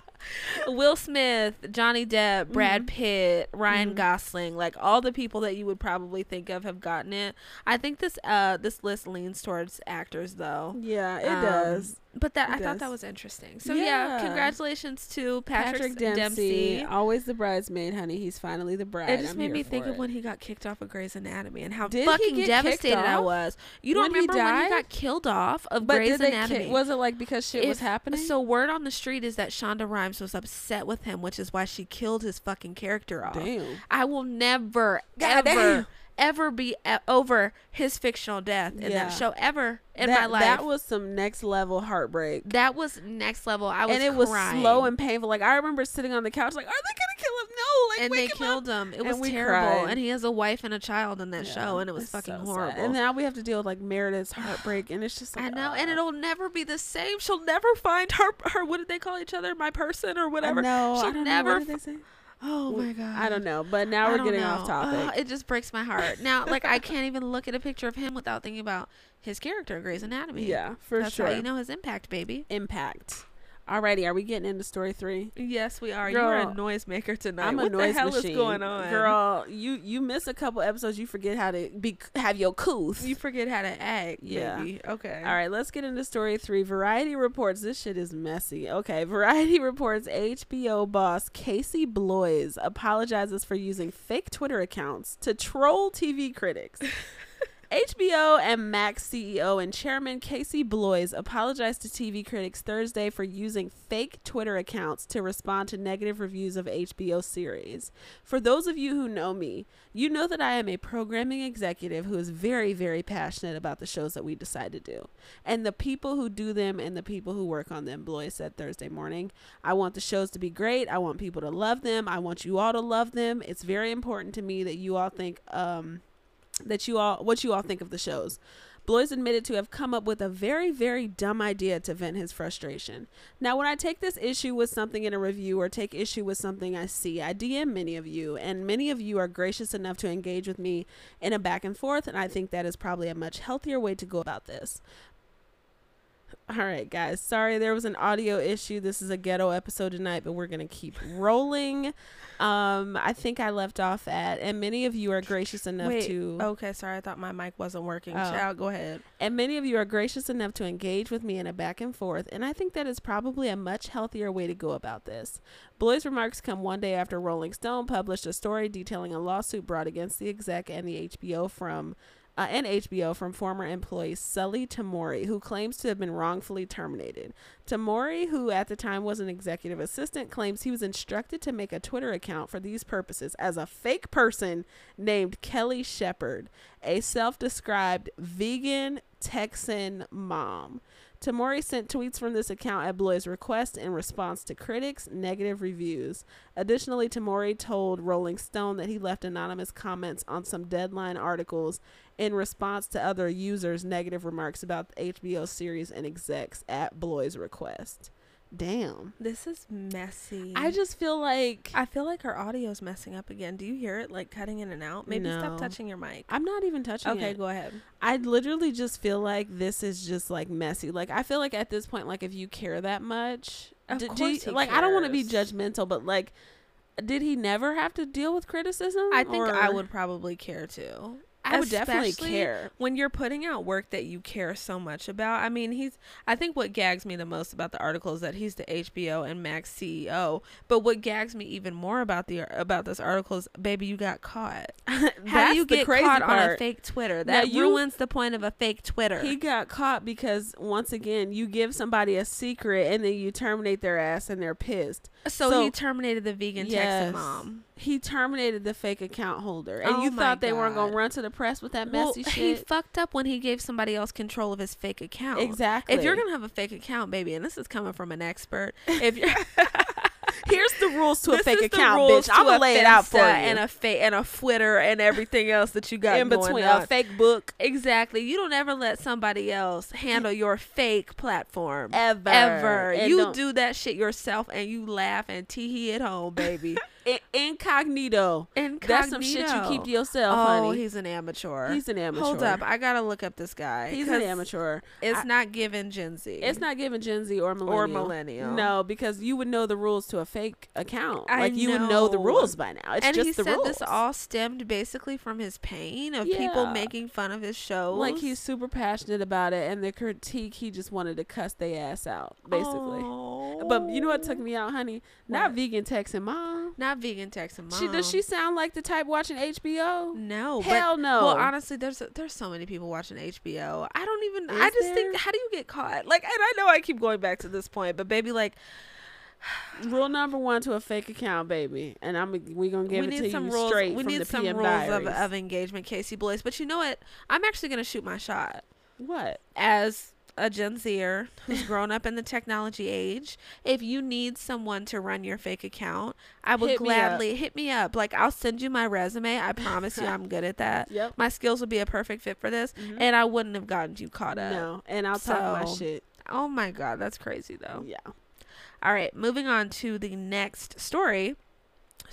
Will Smith, Johnny Depp, Brad mm-hmm. Pitt, Ryan mm-hmm. Gosling, like all the people that you would probably think of have gotten it. I think this uh this list leans towards actors though. Yeah, it um, does. But that it I does. thought that was interesting. So yeah, yeah congratulations to Patrick, Patrick Dempsey. Dempsey. Always the bridesmaid, honey. He's finally the bride. It just I'm made me think it. of when he got kicked off of Grey's Anatomy and how did fucking devastated I was. You don't when remember he when he got killed off of but Grey's Anatomy? Ki- was it like because shit was happening? So word on the street is that Shonda Rhimes was upset with him, which is why she killed his fucking character off. Damn. I will never God ever. Damn ever be over his fictional death in yeah. that show ever in that, my life. That was some next level heartbreak. That was next level. I was and it crying. was slow and painful. Like I remember sitting on the couch, like, are they gonna kill him? No, like and they killed up. him. It was terrible. Cried. And he has a wife and a child in that yeah, show, and it was fucking so horrible. Sad. And now we have to deal with like Meredith's heartbreak, and it's just like, I know, uh, and it'll never be the same. She'll never find her. Her what did they call each other? My person or whatever. No, she'll I don't never. Know. What did they say? Oh my god. I don't know, but now we're getting know. off topic. Oh, it just breaks my heart. Now, like I can't even look at a picture of him without thinking about his character, Grey's Anatomy. Yeah, for That's sure. How you know his impact, baby. Impact. Alrighty, are we getting into story three? Yes, we are. Girl, You're a noisemaker tonight. I'm a what noise the hell machine. is going on, girl? You you miss a couple episodes. You forget how to be have your couth. You forget how to act. Yeah. Baby. Okay. All right, let's get into story three. Variety reports this shit is messy. Okay, Variety reports HBO boss Casey Bloys apologizes for using fake Twitter accounts to troll TV critics. HBO and Max CEO and chairman Casey Bloys apologized to TV critics Thursday for using fake Twitter accounts to respond to negative reviews of HBO series. For those of you who know me, you know that I am a programming executive who is very, very passionate about the shows that we decide to do. And the people who do them and the people who work on them, Bloys said Thursday morning. I want the shows to be great. I want people to love them. I want you all to love them. It's very important to me that you all think um that you all what you all think of the shows. Bloys admitted to have come up with a very, very dumb idea to vent his frustration. Now, when I take this issue with something in a review or take issue with something I see, I DM many of you, and many of you are gracious enough to engage with me in a back and forth, and I think that is probably a much healthier way to go about this. All right, guys. Sorry there was an audio issue. This is a ghetto episode tonight, but we're going to keep rolling. Um, I think I left off at, and many of you are gracious enough Wait, to. Okay, sorry, I thought my mic wasn't working. Oh. Child, go ahead. And many of you are gracious enough to engage with me in a back and forth, and I think that is probably a much healthier way to go about this. Bloys' remarks come one day after Rolling Stone published a story detailing a lawsuit brought against the exec and the HBO from uh, and HBO from former employee Sully Temori, who claims to have been wrongfully terminated. Temori, who at the time was an executive assistant, claims he was instructed to make a Twitter account for these purposes as a fake person named Kelly Shepard, a self described vegan Texan mom. Temori sent tweets from this account at Bloys' request in response to critics' negative reviews. Additionally, Temori told Rolling Stone that he left anonymous comments on some deadline articles in response to other users' negative remarks about the HBO series and execs at Bloys' request. Damn. This is messy. I just feel like I feel like our audio's messing up again. Do you hear it like cutting in and out? Maybe no. stop touching your mic. I'm not even touching okay, it. go ahead. I literally just feel like this is just like messy. Like I feel like at this point like if you care that much, of d- course you, like cares. I don't want to be judgmental, but like did he never have to deal with criticism? I think or? I would probably care too. I would definitely care when you're putting out work that you care so much about. I mean, he's. I think what gags me the most about the article is that he's the HBO and Max CEO. But what gags me even more about the about this article is, baby, you got caught. How do you get caught part. on a fake Twitter? That you, ruins the point of a fake Twitter. He got caught because once again, you give somebody a secret and then you terminate their ass and they're pissed. So, so he terminated the vegan yes. Texan mom he terminated the fake account holder, and oh you thought they weren't gonna run to the press with that messy well, shit. He fucked up when he gave somebody else control of his fake account. Exactly. If you're gonna have a fake account, baby, and this is coming from an expert, if you're Here's the rules to a fake account, bitch. I'm gonna lay it out for you. And a fake and a Twitter and everything else that you got in between on. a fake book. Exactly. You don't ever let somebody else handle your fake platform ever. Ever. And you do that shit yourself, and you laugh and tee hee at home, baby. incognito. Incognito. That's some shit you keep to yourself, oh, honey. he's an amateur. He's an amateur. Hold up, I gotta look up this guy. He's an amateur. It's I, not given Gen Z. It's not given Gen Z or millennial. Or millennial. No, because you would know the rules to a fake account. I like you know. would know the rules by now. It's and just he the said rules. this all stemmed basically from his pain of yeah. people making fun of his shows. Like he's super passionate about it, and the critique he just wanted to cuss their ass out, basically. Oh. But you know what took me out, honey? What? Not vegan texting mom. Not vegan texting mom. She does she sound like the type watching HBO? No. Hell but, no. Well, honestly, there's there's so many people watching HBO. I don't even. Is I just there? think, how do you get caught? Like, and I know I keep going back to this point, but baby, like. Rule number one to a fake account, baby, and I'm we gonna give we it to some you rules, straight We from need the some PM rules of, of engagement, Casey Bloys. But you know what? I'm actually gonna shoot my shot. What? As a Gen Zer who's grown up in the technology age, if you need someone to run your fake account, I would hit gladly me hit me up. Like I'll send you my resume. I promise you I'm good at that. Yep. My skills would be a perfect fit for this. Mm-hmm. And I wouldn't have gotten you caught up. No. And I'll so, talk my shit. Oh my god, that's crazy though. Yeah. All right, moving on to the next story.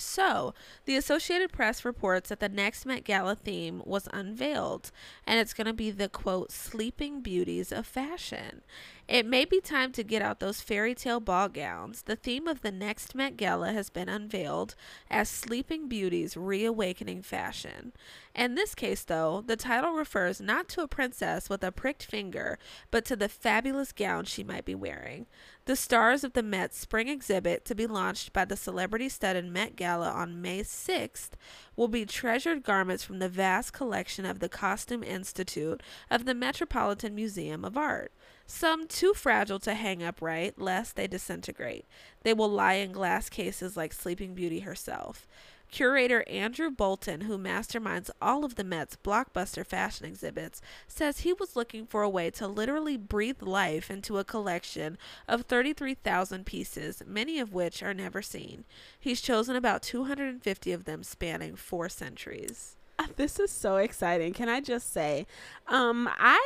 So, the Associated Press reports that the next Met Gala theme was unveiled, and it's going to be the quote, sleeping beauties of fashion. It may be time to get out those fairy tale ball gowns. The theme of the next Met Gala has been unveiled as Sleeping Beauty's Reawakening Fashion. In this case, though, the title refers not to a princess with a pricked finger, but to the fabulous gown she might be wearing. The stars of the Met spring exhibit, to be launched by the celebrity studded Met Gala on May 6th, will be treasured garments from the vast collection of the Costume Institute of the Metropolitan Museum of Art some too fragile to hang upright lest they disintegrate. They will lie in glass cases like Sleeping Beauty herself. Curator Andrew Bolton, who masterminds all of the Met's blockbuster fashion exhibits, says he was looking for a way to literally breathe life into a collection of 33,000 pieces, many of which are never seen. He's chosen about 250 of them spanning four centuries. this is so exciting. Can I just say, um, I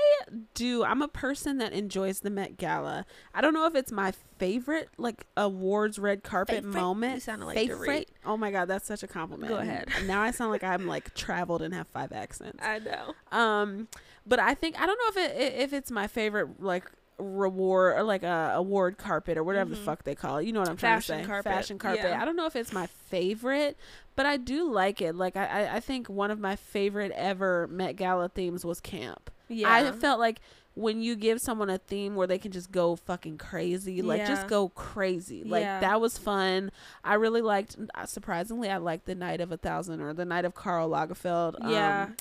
do. I'm a person that enjoys the Met Gala. I don't know if it's my favorite like awards red carpet favorite? moment. You sounded like favorite. Oh my god, that's such a compliment. Go ahead. Now I sound like I'm like traveled and have five accents. I know. Um, but I think I don't know if it if it's my favorite like reward or like a award carpet or whatever mm-hmm. the fuck they call it. You know what I'm Fashion trying to say? Carpet. Fashion carpet. Yeah. I don't know if it's my favorite, but I do like it. Like I, I think one of my favorite ever Met Gala themes was camp. Yeah. I felt like when you give someone a theme where they can just go fucking crazy, like yeah. just go crazy. Like yeah. that was fun. I really liked surprisingly I liked the night of a thousand or the night of Karl Lagerfeld. Yeah. Um,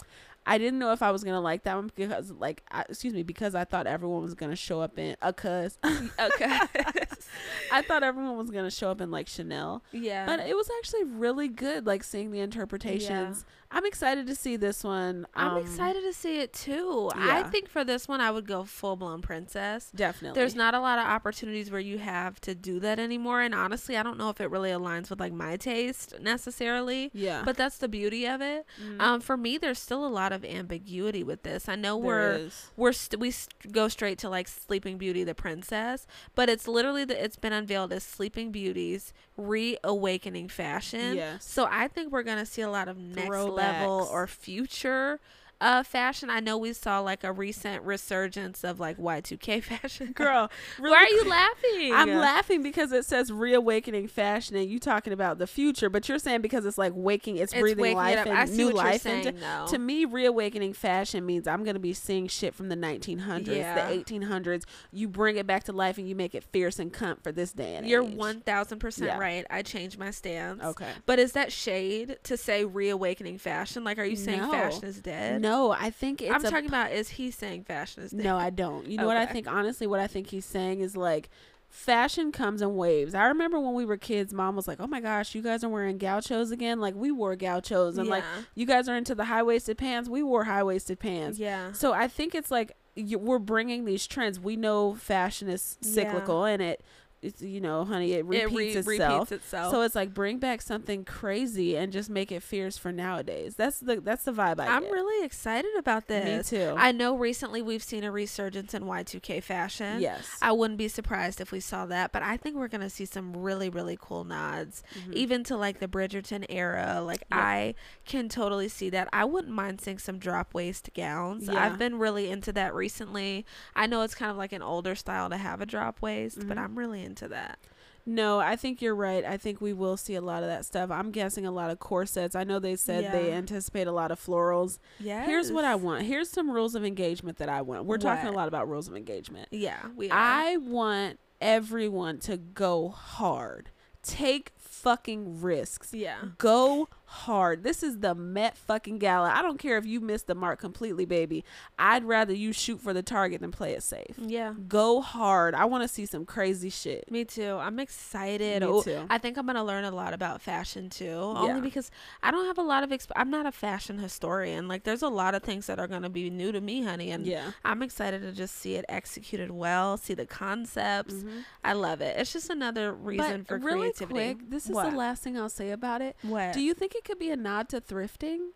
I didn't know if I was gonna like that one because, like, I, excuse me, because I thought everyone was gonna show up in a cuz. okay. I thought everyone was gonna show up in like Chanel. Yeah. But it was actually really good, like seeing the interpretations. Yeah. I'm excited to see this one. Um, I'm excited to see it too. Yeah. I think for this one, I would go full blown princess. Definitely. There's not a lot of opportunities where you have to do that anymore. And honestly, I don't know if it really aligns with like my taste necessarily. Yeah. But that's the beauty of it. Mm-hmm. Um, for me, there's still a lot of ambiguity with this. I know there we're is. we're st- we st- go straight to like Sleeping Beauty, the princess, but it's literally the it's been unveiled as Sleeping Beauty's reawakening fashion. Yes. So I think we're gonna see a lot of next Throwbacks. level or future uh fashion. I know we saw like a recent resurgence of like Y2K fashion. Girl, really why are you laughing? I'm laughing because it says reawakening fashion and you talking about the future, but you're saying because it's like waking, it's, it's breathing life and new life into. To me, reawakening fashion means I'm gonna be seeing shit from the 1900s, yeah. the 1800s. You bring it back to life and you make it fierce and cunt for this day and You're age. one thousand percent right. I changed my stance. Okay, but is that shade to say reawakening fashion? Like, are you saying no. fashion is dead? No, I think I'm talking about is he saying fashion is dead? No, I don't. You know okay. what I think? Honestly, what I think he's saying is like fashion comes in waves. I remember when we were kids, mom was like, "Oh my gosh, you guys are wearing gauchos again." Like we wore gauchos, and yeah. like you guys are into the high waisted pants. We wore high waisted pants. Yeah. So I think it's like you, we're bringing these trends. We know fashion is cyclical, yeah. and it it's you know, honey, it repeats, it re- itself. repeats itself. So it's like bring back something crazy and just make it fierce for nowadays. That's the that's the vibe I I'm get. really excited about this. Me too. I know recently we've seen a resurgence in Y2K fashion. Yes. I wouldn't be surprised if we saw that, but I think we're gonna see some really really cool nods, mm-hmm. even to like the Bridgerton era. Like yeah. I can totally see that. I wouldn't mind seeing some drop waist gowns. Yeah. I've been really into that recently. I know it's kind of like an older style to have a drop waist, mm-hmm. but I'm really into that. No, I think you're right. I think we will see a lot of that stuff. I'm guessing a lot of corsets. I know they said yeah. they anticipate a lot of florals. Yeah. Here's what I want. Here's some rules of engagement that I want. We're what? talking a lot about rules of engagement. Yeah, we are. I want everyone to go hard. Take fucking risks. Yeah. Go hard. This is the Met fucking gala. I don't care if you missed the mark completely, baby. I'd rather you shoot for the target than play it safe. Yeah. Go hard. I want to see some crazy shit. Me too. I'm excited. Me oh, too. I think I'm going to learn a lot about fashion too. Yeah. Only because I don't have a lot of exp- I'm not a fashion historian. Like there's a lot of things that are going to be new to me, honey, and yeah. I'm excited to just see it executed well, see the concepts. Mm-hmm. I love it. It's just another reason but for really creativity. Quick, this is what? the last thing I'll say about it. What? Do you think it it could be a nod to thrifting?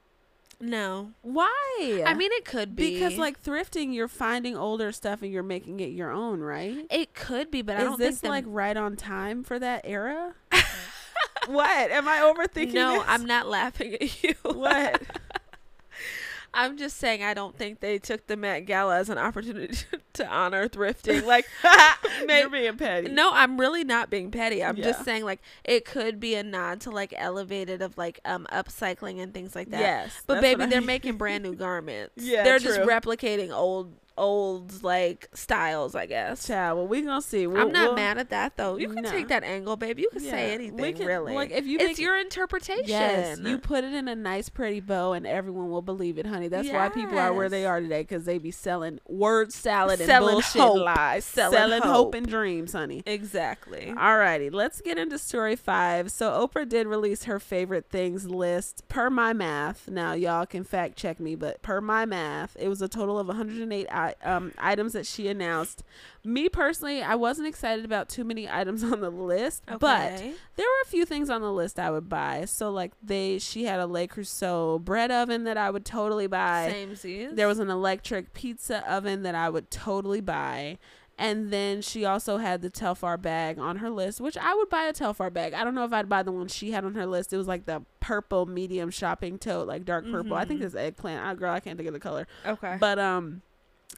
No. Why? I mean, it could be because like thrifting, you're finding older stuff and you're making it your own, right? It could be, but is I don't this think like right on time for that era? what am I overthinking? No, this? I'm not laughing at you. What? I'm just saying I don't think they took the Met Gala as an opportunity to honor thrifting. Like you're being petty. No, I'm really not being petty. I'm yeah. just saying like it could be a nod to like elevated of like um upcycling and things like that. Yes. But baby, they're making brand new garments. Yeah. They're true. just replicating old old like styles, I guess. Yeah, well, we gonna see. We'll, I'm not we'll, mad at that though. You can no. take that angle, baby. You can yeah, say anything, can, really. Like if you, it's your interpretation. Yes, you put it in a nice, pretty bow, and everyone will believe it, honey. That's yes. why people are where they are today because they be selling word salad and selling bullshit hope. lies, selling, selling hope. hope. and dreams, honey. Exactly. Alrighty, let's get into story five. So Oprah did release her favorite things list per my math. Now y'all can fact check me, but per my math, it was a total of 108 um, items that she announced. Me personally, I wasn't excited about too many items on the list, okay. but there were a few things on the list I would buy. So like they, she had a Le Creuset bread oven that I would totally buy. Same There was an electric pizza oven that I would totally buy. And then she also had the Telfar bag on her list, which I would buy a Telfar bag. I don't know if I'd buy the one she had on her list. It was like the purple medium shopping tote, like dark purple. Mm-hmm. I think mm-hmm. it's eggplant. I girl, I can't think of the color. Okay. But um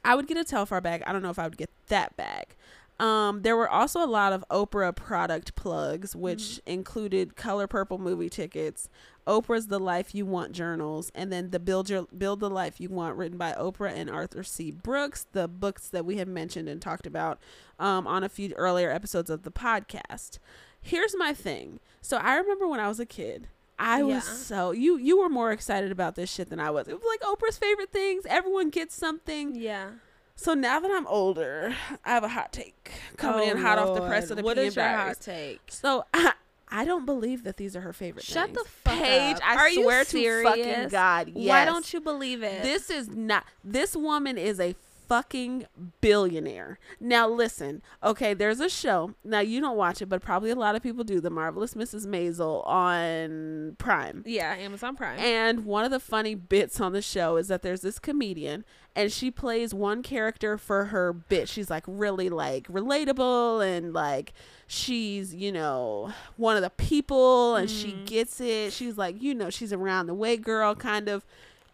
I would get a Telfar bag. I don't know if I would get that bag. Um, there were also a lot of Oprah product plugs, which mm-hmm. included Color Purple movie tickets, Oprah's The Life You Want journals, and then the Build Your Build the Life You Want, written by Oprah and Arthur C. Brooks, the books that we have mentioned and talked about um, on a few earlier episodes of the podcast. Here's my thing. So I remember when I was a kid, I yeah. was so you you were more excited about this shit than I was. It was like Oprah's favorite things. Everyone gets something. Yeah. So now that I'm older, I have a hot take coming oh in hot Lord. off the oh, press of the What is your hot take? So I, I don't believe that these are her favorite. Things. Shut things. the fuck Paige, up. I are swear you serious? to fucking God, yes. Why don't you believe it? This is not. This woman is a fucking billionaire. Now listen, okay, there's a show. Now you don't watch it, but probably a lot of people do. The Marvelous Mrs. Maisel on Prime. Yeah, Amazon Prime. And one of the funny bits on the show is that there's this comedian and she plays one character for her bit. She's like really like relatable and like she's, you know, one of the people and mm. she gets it. She's like, you know, she's around the way girl kind of.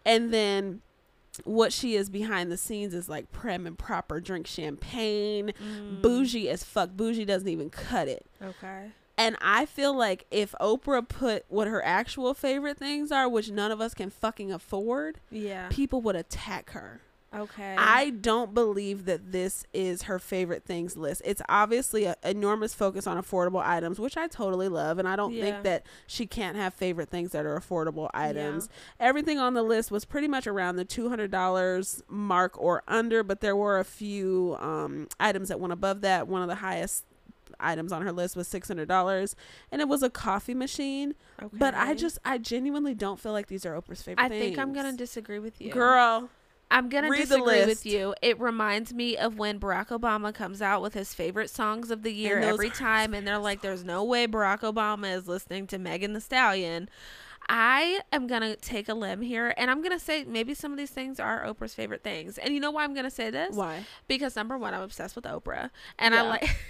And then what she is behind the scenes is like prim and proper, drink champagne, mm. bougie as fuck. Bougie doesn't even cut it. Okay. And I feel like if Oprah put what her actual favorite things are, which none of us can fucking afford, yeah, people would attack her. Okay. I don't believe that this is her favorite things list. It's obviously an enormous focus on affordable items, which I totally love. And I don't yeah. think that she can't have favorite things that are affordable items. Yeah. Everything on the list was pretty much around the $200 mark or under, but there were a few um, items that went above that. One of the highest items on her list was $600 and it was a coffee machine okay. but i just i genuinely don't feel like these are oprah's favorite i things. think i'm gonna disagree with you girl I'm gonna Read disagree with you. It reminds me of when Barack Obama comes out with his favorite songs of the year every time, and they're like, "There's no way Barack Obama is listening to Megan Thee Stallion." I am gonna take a limb here, and I'm gonna say maybe some of these things are Oprah's favorite things. And you know why I'm gonna say this? Why? Because number one, I'm obsessed with Oprah, and yeah. I like.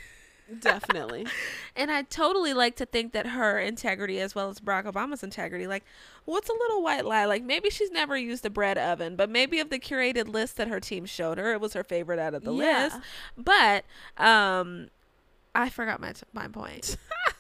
Definitely. and I totally like to think that her integrity, as well as Barack Obama's integrity, like, what's a little white lie? Like, maybe she's never used a bread oven, but maybe of the curated list that her team showed her, it was her favorite out of the yeah. list. But, um, I forgot my, t- my point.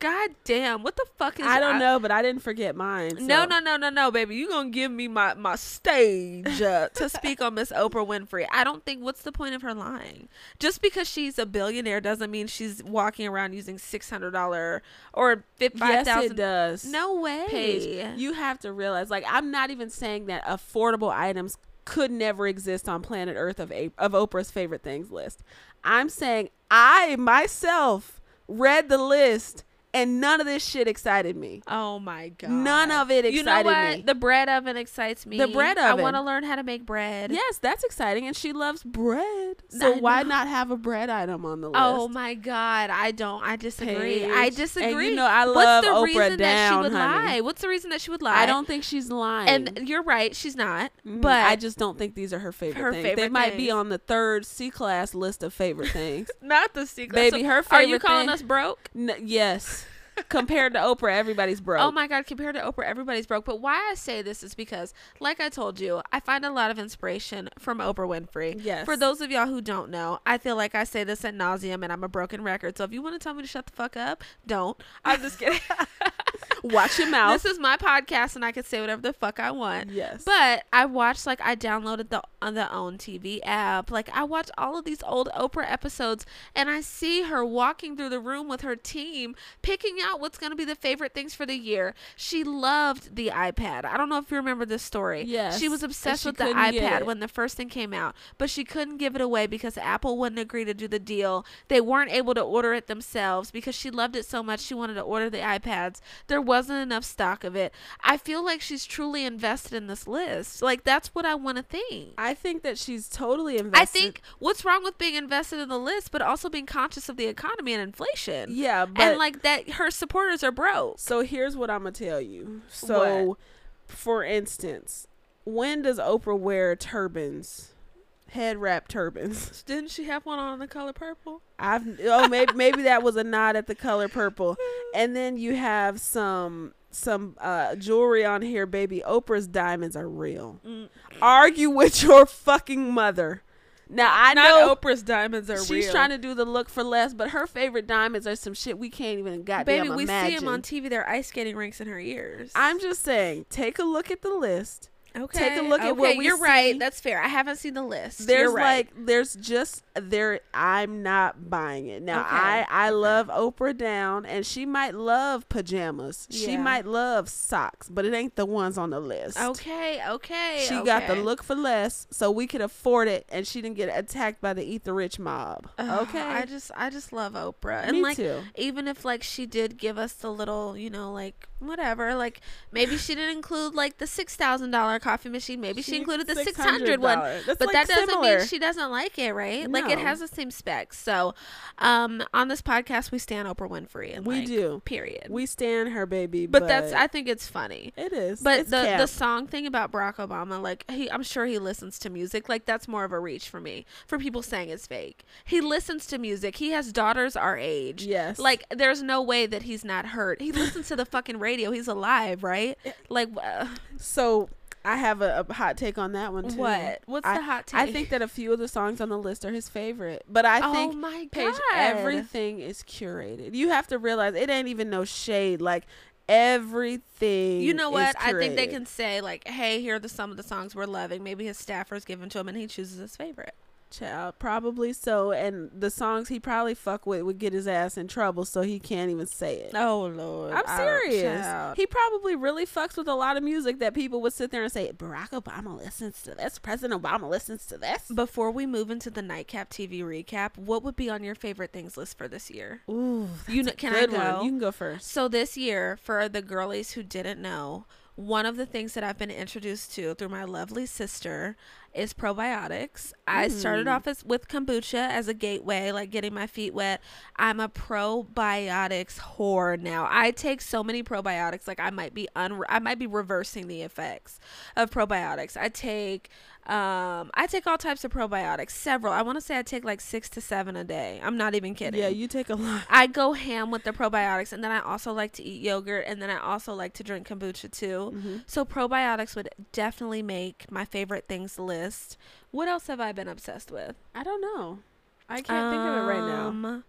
God damn, what the fuck is I don't I, know, but I didn't forget mine. So. No, no, no, no, no, baby. You gonna give me my my stage uh, to speak on Miss Oprah Winfrey. I don't think what's the point of her lying? Just because she's a billionaire doesn't mean she's walking around using six hundred dollar or five thousand. Yes, it does. No way. Paige, you have to realize, like, I'm not even saying that affordable items could never exist on planet Earth of a- of Oprah's favorite things list. I'm saying I myself read the list and none of this shit excited me. Oh my god. None of it excited me. you know what? me. The bread oven excites me. The bread oven. I want to learn how to make bread. Yes, that's exciting and she loves bread. So why not have a bread item on the list? Oh my god, I don't. I disagree. Paige. I disagree. And you know I love What's the Oprah reason down, that she would honey. lie? What's the reason that she would lie? I don't think she's lying. And you're right, she's not. Mm-hmm. But I just don't think these are her favorite her things. Favorite they things. might be on the third C class list of favorite things. not the C class. Baby, her favorite Are you calling thing, us broke? N- yes compared to Oprah, everybody's broke. Oh my God, compared to Oprah, everybody's broke. But why I say this is because, like I told you, I find a lot of inspiration from Oprah Winfrey. Yes. For those of y'all who don't know, I feel like I say this at nauseum and I'm a broken record. So if you want to tell me to shut the fuck up, don't. I'm just kidding. Watch your mouth. This is my podcast and I can say whatever the fuck I want. Yes. But I watched, like, I downloaded the, on the OWN TV app. Like, I watch all of these old Oprah episodes and I see her walking through the room with her team, picking out what's going to be the favorite things for the year. She loved the iPad. I don't know if you remember this story. Yes. She was obsessed she with the iPad when the first thing came out, but she couldn't give it away because Apple wouldn't agree to do the deal. They weren't able to order it themselves because she loved it so much she wanted to order the iPads. There wasn't enough stock of it. I feel like she's truly invested in this list. Like that's what I want to think. I think that she's totally invested. I think what's wrong with being invested in the list, but also being conscious of the economy and inflation. Yeah, but and like that, her supporters are broke. So here's what I'm gonna tell you. So, what? for instance, when does Oprah wear turbans? Head wrap turbans. Didn't she have one on the color purple? I've oh maybe maybe that was a nod at the color purple. And then you have some some uh, jewelry on here, baby. Oprah's diamonds are real. Mm. Argue with your fucking mother. Now I Not know Oprah's diamonds are she's real. She's trying to do the look for less, but her favorite diamonds are some shit we can't even goddamn Baby, we imagine. see them on TV. They're ice skating rinks in her ears. I'm just saying, take a look at the list. Okay. Take a look okay, at what we You're see. right. That's fair. I haven't seen the list. There's right. like there's just there I'm not buying it. Now okay. I I love Oprah down and she might love pajamas. Yeah. She might love socks, but it ain't the ones on the list. Okay, okay. She okay. got the look for less so we could afford it and she didn't get attacked by the eat the rich mob. Okay. I just I just love Oprah. And Me like too. even if like she did give us the little, you know, like whatever, like maybe she didn't include like the six thousand dollar coffee machine. Maybe she, she included the six hundred one. That's but like that doesn't similar. mean she doesn't like it, right? No. Like it has the same specs. So, um, on this podcast we stand Oprah Winfrey, and we like, do. Period. We stand her baby, but, but, that's I think it's funny. It is. But it's the the song thing about Barack Obama, like he, I'm sure he listens to music. Like that's more of a reach for me. For people saying it's fake, he listens to music. He has daughters our age. Yes. Like there's no way that he's not hurt. He listens to the fucking radio. He's alive, right? Like. Uh, so I have a, a, hot take on that one too. What? What's I, the hot take? I think that a few of the songs on the list are his favorite, but I oh think my Paige, God. everything is curated. You have to realize it ain't even no shade. Like everything. You know what? I think they can say like, "Hey, here are the some of the songs we're loving." Maybe his staffers give them to him, and he chooses his favorite. Child, probably so. And the songs he probably fuck with would get his ass in trouble, so he can't even say it. Oh Lord, I'm serious. he probably really fucks with a lot of music that people would sit there and say, Barack Obama listens to this. President Obama listens to this. Before we move into the nightcap TV recap, what would be on your favorite things list for this year? Ooh, you know, can I go? One. You can go first. So this year, for the girlies who didn't know, one of the things that I've been introduced to through my lovely sister is probiotics. Mm. I started mm. off as with kombucha as a gateway, like getting my feet wet. I'm a probiotics whore now. I take so many probiotics, like I might be un- I might be reversing the effects of probiotics. I take um, I take all types of probiotics, several. I want to say I take like six to seven a day. I'm not even kidding. Yeah, you take a lot. I go ham with the probiotics, and then I also like to eat yogurt, and then I also like to drink kombucha too. Mm-hmm. So probiotics would definitely make my favorite things list. What else have I been obsessed with? I don't know. I can't um, think of it right now.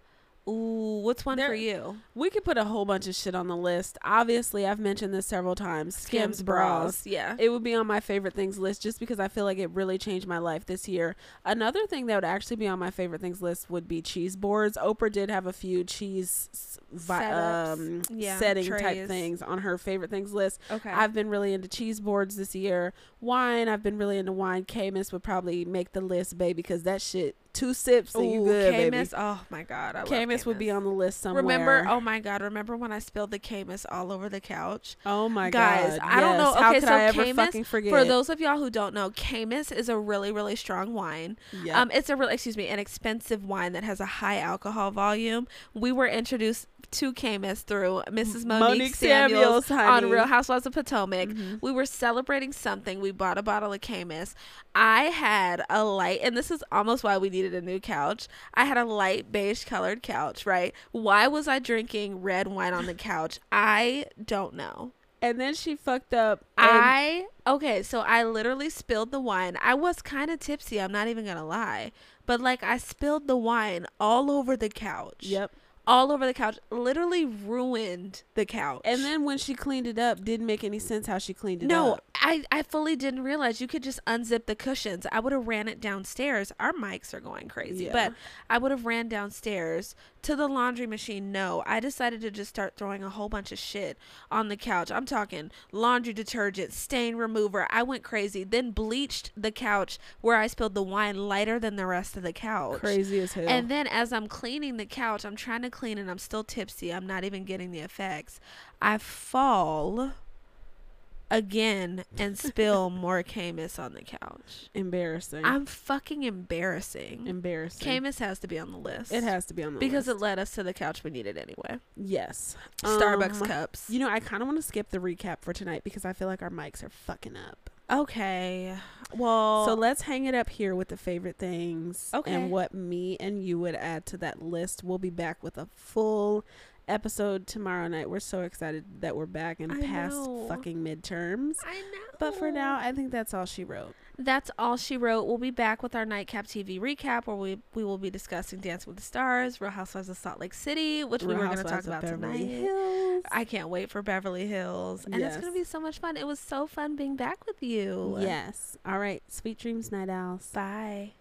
Ooh, what's one there, for you? We could put a whole bunch of shit on the list. Obviously, I've mentioned this several times. Skims, Skims bras. bras. Yeah. It would be on my favorite things list just because I feel like it really changed my life this year. Another thing that would actually be on my favorite things list would be cheese boards. Oprah did have a few cheese vi- um, yeah, setting trays. type things on her favorite things list. Okay. I've been really into cheese boards this year. Wine, I've been really into wine. Caymus would probably make the list, baby, because that shit two sips and Ooh, you good, baby. Oh my god, I Caymus would be on the list somewhere. Remember? Oh my god, remember when I spilled the Caymus all over the couch? Oh my guys, god, guys, I don't know. Okay, How could so I ever Caymus, fucking forget? For those of y'all who don't know, Caymus is a really really strong wine. Yep. Um, it's a really excuse me, an expensive wine that has a high alcohol volume. We were introduced to Caymus through Mrs. Monique, Monique Samuels, Samuels on Real Housewives of Potomac. Mm-hmm. We were celebrating something. We bought a bottle of Caymus. I had a light, and this is almost why we needed a new couch. I had a light beige colored couch, right? Why was I drinking red wine on the couch? I don't know. And then she fucked up. I okay, so I literally spilled the wine. I was kind of tipsy. I'm not even gonna lie, but like I spilled the wine all over the couch. Yep all over the couch, literally ruined the couch. And then when she cleaned it up, didn't make any sense how she cleaned it no, up. No, I, I fully didn't realize you could just unzip the cushions. I would have ran it downstairs. Our mics are going crazy, yeah. but I would have ran downstairs to the laundry machine. No, I decided to just start throwing a whole bunch of shit on the couch. I'm talking laundry detergent, stain remover. I went crazy. Then bleached the couch where I spilled the wine lighter than the rest of the couch. Crazy as hell. And then as I'm cleaning the couch, I'm trying to clean and I'm still tipsy. I'm not even getting the effects. I fall again and spill more Caymus on the couch. Embarrassing. I'm fucking embarrassing. Embarrassing. Caymus has to be on the list. It has to be on the because list. Because it led us to the couch we needed anyway. Yes. Starbucks um, cups. You know, I kind of want to skip the recap for tonight because I feel like our mics are fucking up. Okay. Well, so let's hang it up here with the favorite things okay. and what me and you would add to that list. We'll be back with a full episode tomorrow night. We're so excited that we're back and I past know. fucking midterms. I know. But for now, I think that's all she wrote. That's all she wrote. We'll be back with our nightcap TV recap, where we we will be discussing Dance with the Stars, Real Housewives of Salt Lake City, which Real we were going to talk about Beverly tonight. Hills. I can't wait for Beverly Hills, and yes. it's going to be so much fun. It was so fun being back with you. Yes. All right. Sweet dreams, night owls. Bye.